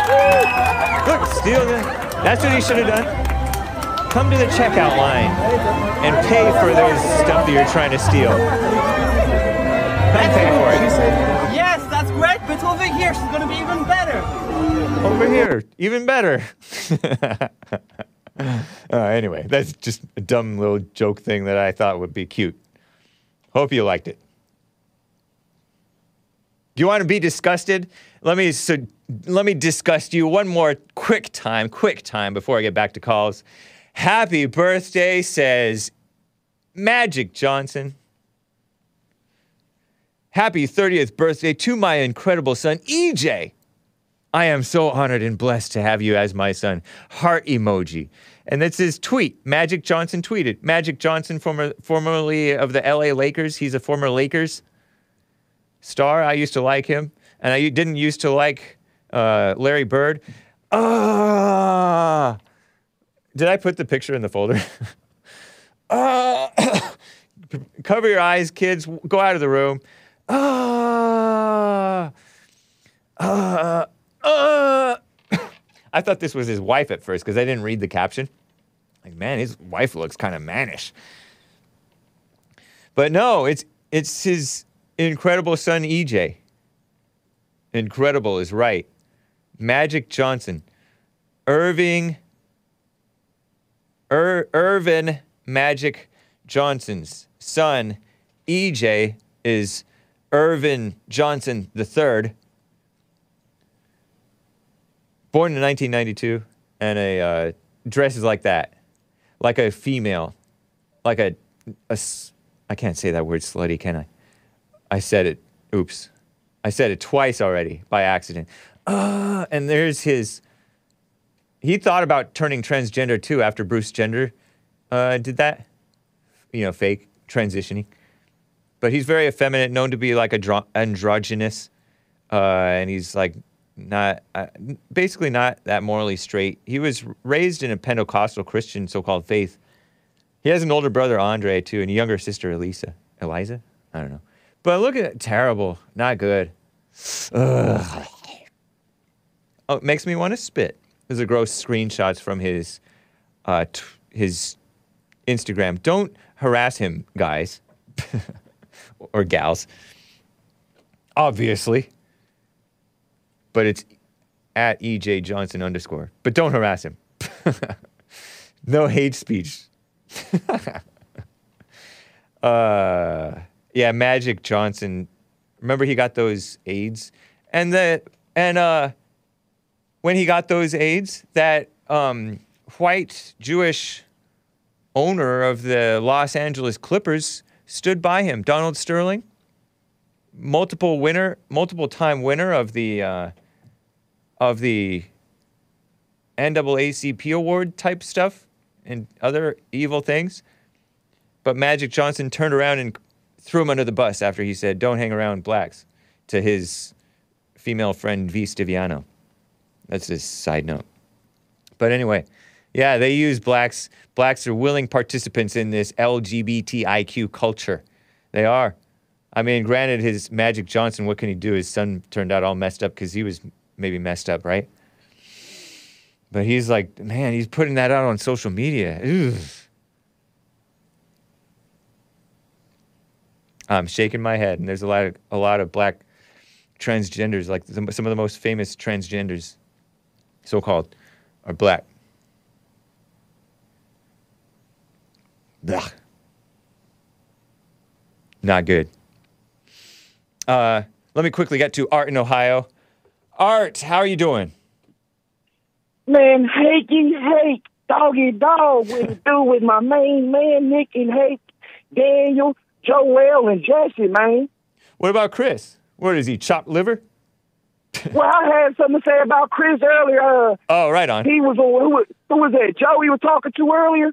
Look, steal the. That's what he should have done. Come to the checkout line and pay for those stuff that you're trying to steal. Come pay for it. Yes, that's great, but over here she's gonna be even better. Over here, even better. *laughs* uh, anyway, that's just a dumb little joke thing that I thought would be cute. Hope you liked it. Do you want to be disgusted? Let me so let me disgust you one more quick time, quick time before I get back to calls. Happy birthday, says Magic Johnson. Happy 30th birthday to my incredible son, EJ. I am so honored and blessed to have you as my son. Heart emoji. And that's his tweet. Magic Johnson tweeted. Magic Johnson, former, formerly of the LA Lakers. He's a former Lakers star. I used to like him. And I didn't used to like uh, Larry Bird. Ah! Did I put the picture in the folder? *laughs* Ah! *coughs* Cover your eyes, kids. Go out of the room. Ah! Uh, uh. *coughs* I thought this was his wife at first because I didn't read the caption. Like, man, his wife looks kind of mannish. But no, it's it's his incredible son EJ. Incredible is right. Magic Johnson. Irving Ir- Earvin Magic Johnson's son, EJ, is Earvin Johnson III born in 1992 and a uh, dresses like that, like a female, like a, a I can't say that word slutty, can I? I said it. Oops, I said it twice already by accident. Uh, and there's his. He thought about turning transgender too after Bruce Jenner uh, did that. You know, fake transitioning. But he's very effeminate, known to be like a dro- androgynous, uh, and he's like not uh, basically not that morally straight. He was raised in a Pentecostal Christian so-called faith. He has an older brother Andre too, and a younger sister Elisa. Eliza, I don't know. But look at it, terrible, not good. Ugh. Oh, it makes me want to spit. Those are gross screenshots from his uh, his Instagram. Don't harass him, guys *laughs* or gals. Obviously, but it's at EJ Johnson underscore. But don't harass him. *laughs* no hate speech. *laughs* uh, yeah, Magic Johnson. Remember he got those AIDS, and the and uh, when he got those AIDS, that um, white Jewish owner of the Los Angeles Clippers stood by him, Donald Sterling, multiple winner, multiple time winner of the uh, of the NAACP award type stuff and other evil things. But Magic Johnson turned around and threw him under the bus after he said, "Don't hang around blacks," to his female friend V. Stiviano. That's a side note. But anyway, yeah, they use blacks. Blacks are willing participants in this LGBTIQ culture. They are. I mean, granted, his Magic Johnson, what can he do? His son turned out all messed up because he was maybe messed up, right? But he's like, man, he's putting that out on social media. Ugh. I'm shaking my head, and there's a lot of a lot of black transgenders, like some some of the most famous transgenders, so-called, are black. Blah. Not good. Uh, let me quickly get to Art in Ohio. Art, how are you doing? Man, Hakey, Hake, doggy dog, what it do with my main man, Nick and Hake, Daniel, Joel, and Jesse, man. What about Chris? What is he, chopped liver? well, I had something to say about Chris earlier. Uh, Oh, right on. he was on, who was, who was that, Joe he was talking to earlier?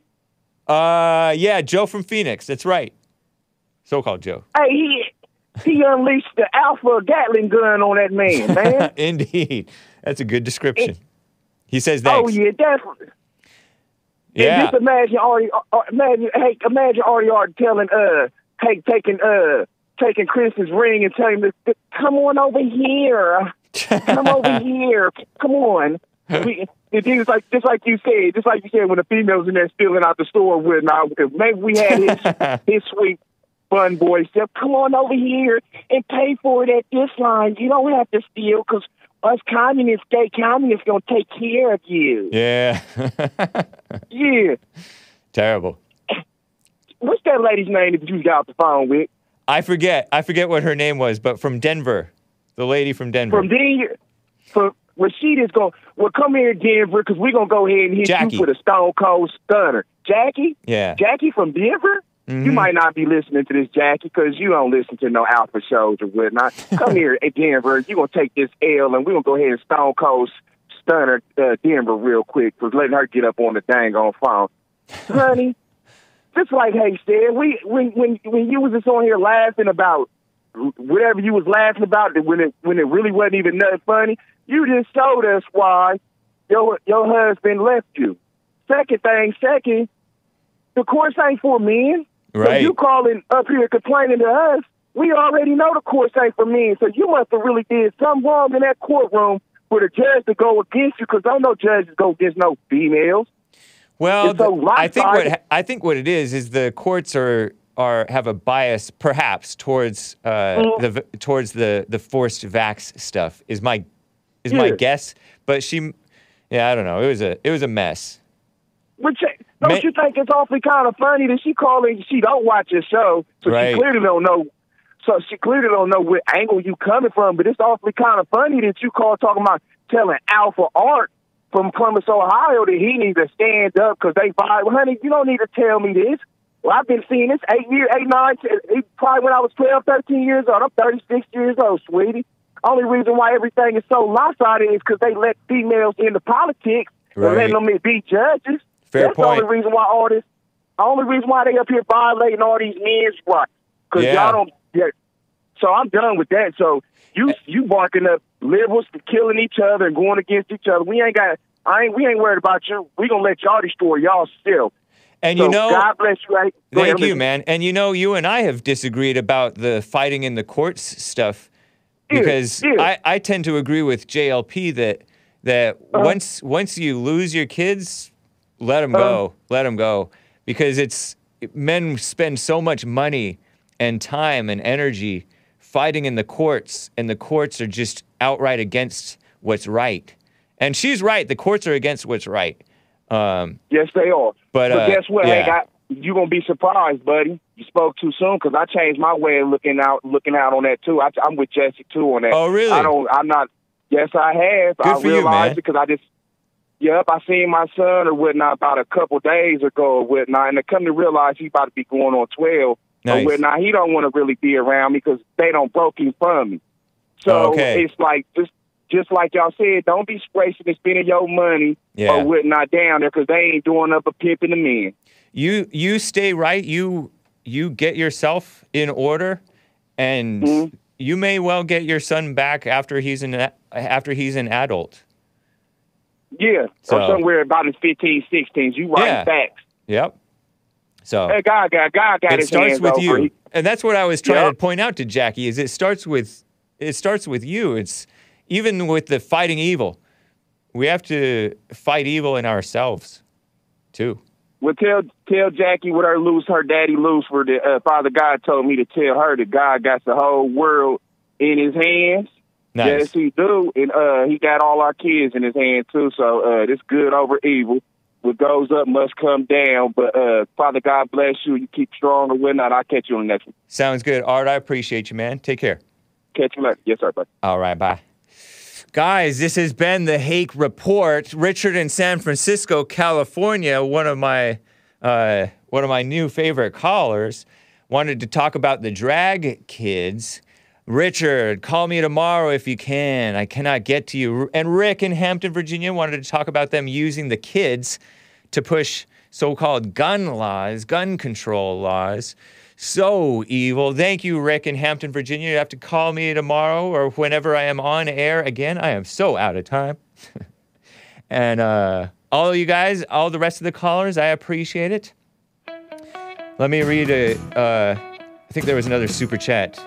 Uh, yeah, Joe from Phoenix. That's right. So-called Joe. Hey, he, he unleashed the Alpha Gatling gun on that man, *laughs* man. Indeed. That's a good description. He says that. oh, yeah, definitely. And yeah. just imagine Ari, uh, imagine, hey, imagine Ari Art telling, uh, hey, taking, uh, taking Chris's ring and telling him, come on over here, come over *laughs* here, come on. We, it is like just like you said, just like you said when the females in there stealing out the store with now, maybe we had his *laughs* his sweet fun boy stuff. Come on over here and pay for it at this line. You don't have to steal because us communists, gay communists, gonna take care of you. Yeah. *laughs* Yeah. Terrible. What's that lady's name that you got off the phone with? I forget. I forget what her name was, but from Denver. The lady from Denver. From Denver. From just going. Well, come here, Denver, because we're gonna go ahead and hit Jackie. you with a Stone Cold Stunner. Jackie. yeah. Jackie from Denver. You Mhm. might not be listening to this, Jackie, because you don't listen to no alpha shows or whatnot. Come here at Denver. You're going to take this L, and we're going to go ahead and Stone Cold Stunner uh, Denver real quick for letting her get up on the dang on phone. *laughs* Honey, just like Hay said, we when when when you was just on here laughing about whatever you was laughing about when it when it really wasn't even nothing funny, you just told us why your your husband left you. Second thing, second, the course ain't for men. So you calling up here complaining to us, we already know the court ain't for me. So you must have really did something wrong in that courtroom for the judge to go against you because don't no judges go against no females. Well, It's so th- I think what I think what it is is the courts are are have a bias, perhaps, towards uh, Mm. the towards the the forced vax stuff. Is my is my guess? But she, yeah, I don't know. It was a it was a mess. Which don't Ma- you think it's awfully kind of funny that she calling? She don't watch your show, so Right. she clearly don't know. So she clearly don't know what angle you coming from. But it's awfully kind of funny that you call talking about telling Alpha Art from Columbus, Ohio, that he needs to stand up because they vibe. Honey, you don't need to tell me this. Well, I've been seeing this eight years, eight, nine, ten, probably when I was 12, 13 years old. I'm 36 years old, sweetie. Only reason why everything is so lopsided is because they let females into politics Right. and letting them be judges. Fair That's the only reason why all this the only reason why they up here violating all these men's rights because Yeah. y'all don't. Yeah. So I'm done with that. So you you barking up liberals for killing each other and going against each other. We ain't got. I ain't. We ain't worried about you. We gonna let y'all destroy y'all still. And so you know, God bless you. Right? Go ahead, Thank you, man. And you know, you and I have disagreed about the fighting in the courts stuff because yeah. I, I tend to agree with JLP that that Uh-huh. once once you lose your kids, let them Uh-huh. go, let them go, because it's men spend so much money and time and energy fighting in the courts, and the courts are just outright against what's right. And she's right; the courts are against what's right. Um, Yes, they are. But, uh, guess what? yeah. Hank, I, you gonna be surprised, buddy. You spoke too soon because I changed my way of looking out, looking out on that too. I, I'm with Jesse too on that. Oh, really? I don't. I'm not. Yes, I have. Good I for you, man. it because I just. Yep, I seen my son or whatnot about a couple days ago or whatnot, and I come to realize he about to be going on twelve Nice. or whatnot. He don't want to really be around me because they don't broke him from me. So okay. it's like just just like y'all said, don't be wasting and spending your money Yeah. or whatnot down there because they ain't doing up a pimping the men. you you stay right you you get yourself in order and Mm-hmm. you may well get your son back after he's an after he's an adult Yeah, So- or somewhere about his 15, 16s. You right Yeah. facts. yep so Hey, God, God, God got it his starts hands with over. you and that's what i was trying Yep. to point out to jackie is it starts with it starts with you it's even with the fighting evil we have to fight evil in ourselves too Well, tell tell Jackie what her loose, her daddy loose for the uh, Father God told me to tell her that God got the whole world in His hands. Nice. Yes, He do, and uh, He got all our kids in His hand too. So uh, this good over evil. What goes up must come down. But uh, Father God bless you. You keep strong or whatnot. I'll catch you on the next one. sounds good art i appreciate you man take care Catch you later. Yes, sir. Bye. All right, bye. Guys, this has been the Hake Report. Richard in San Francisco, California, one of my uh, one of my new favorite callers, wanted to talk about the drag kids. Richard, call me tomorrow if you can. I cannot get to you. And Rick in Hampton, Virginia, wanted to talk about them using the kids to push so-called gun laws, gun control laws. So evil. Thank you, Rick in Hampton, Virginia. You have to call me tomorrow or whenever I am on air again. I am so out of time. *laughs* and uh, all of you guys, all the rest of the callers, I appreciate it. Let me read a. Uh, I think there was another super chat.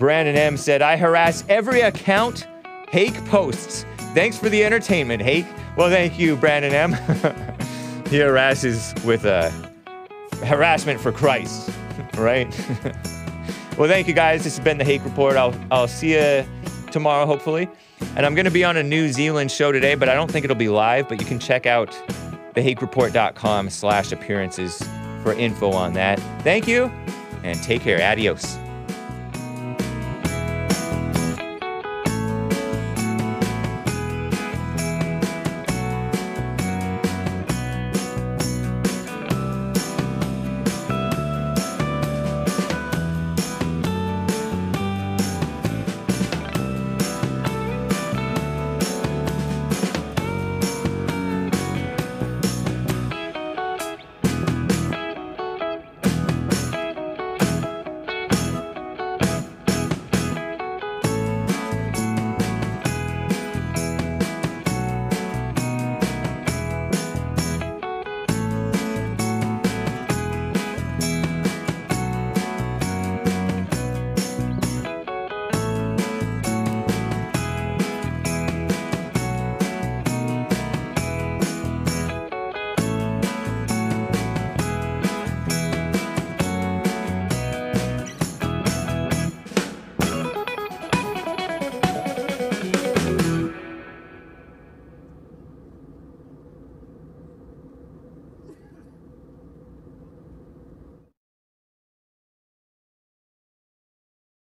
Brandon M said, "I harass every account Hake posts. Thanks for the entertainment, Hake." Well, thank you, Brandon M. *laughs* he harasses with uh, harassment for Christ, *laughs* right? *laughs* well, thank you guys. This has been the Hake Report. I'll I'll see you tomorrow, hopefully. And I'm going to be on a New Zealand show today, but I don't think it'll be live. But you can check out thehakereport.com slash appearances for info on that. Thank you, and take care. Adios.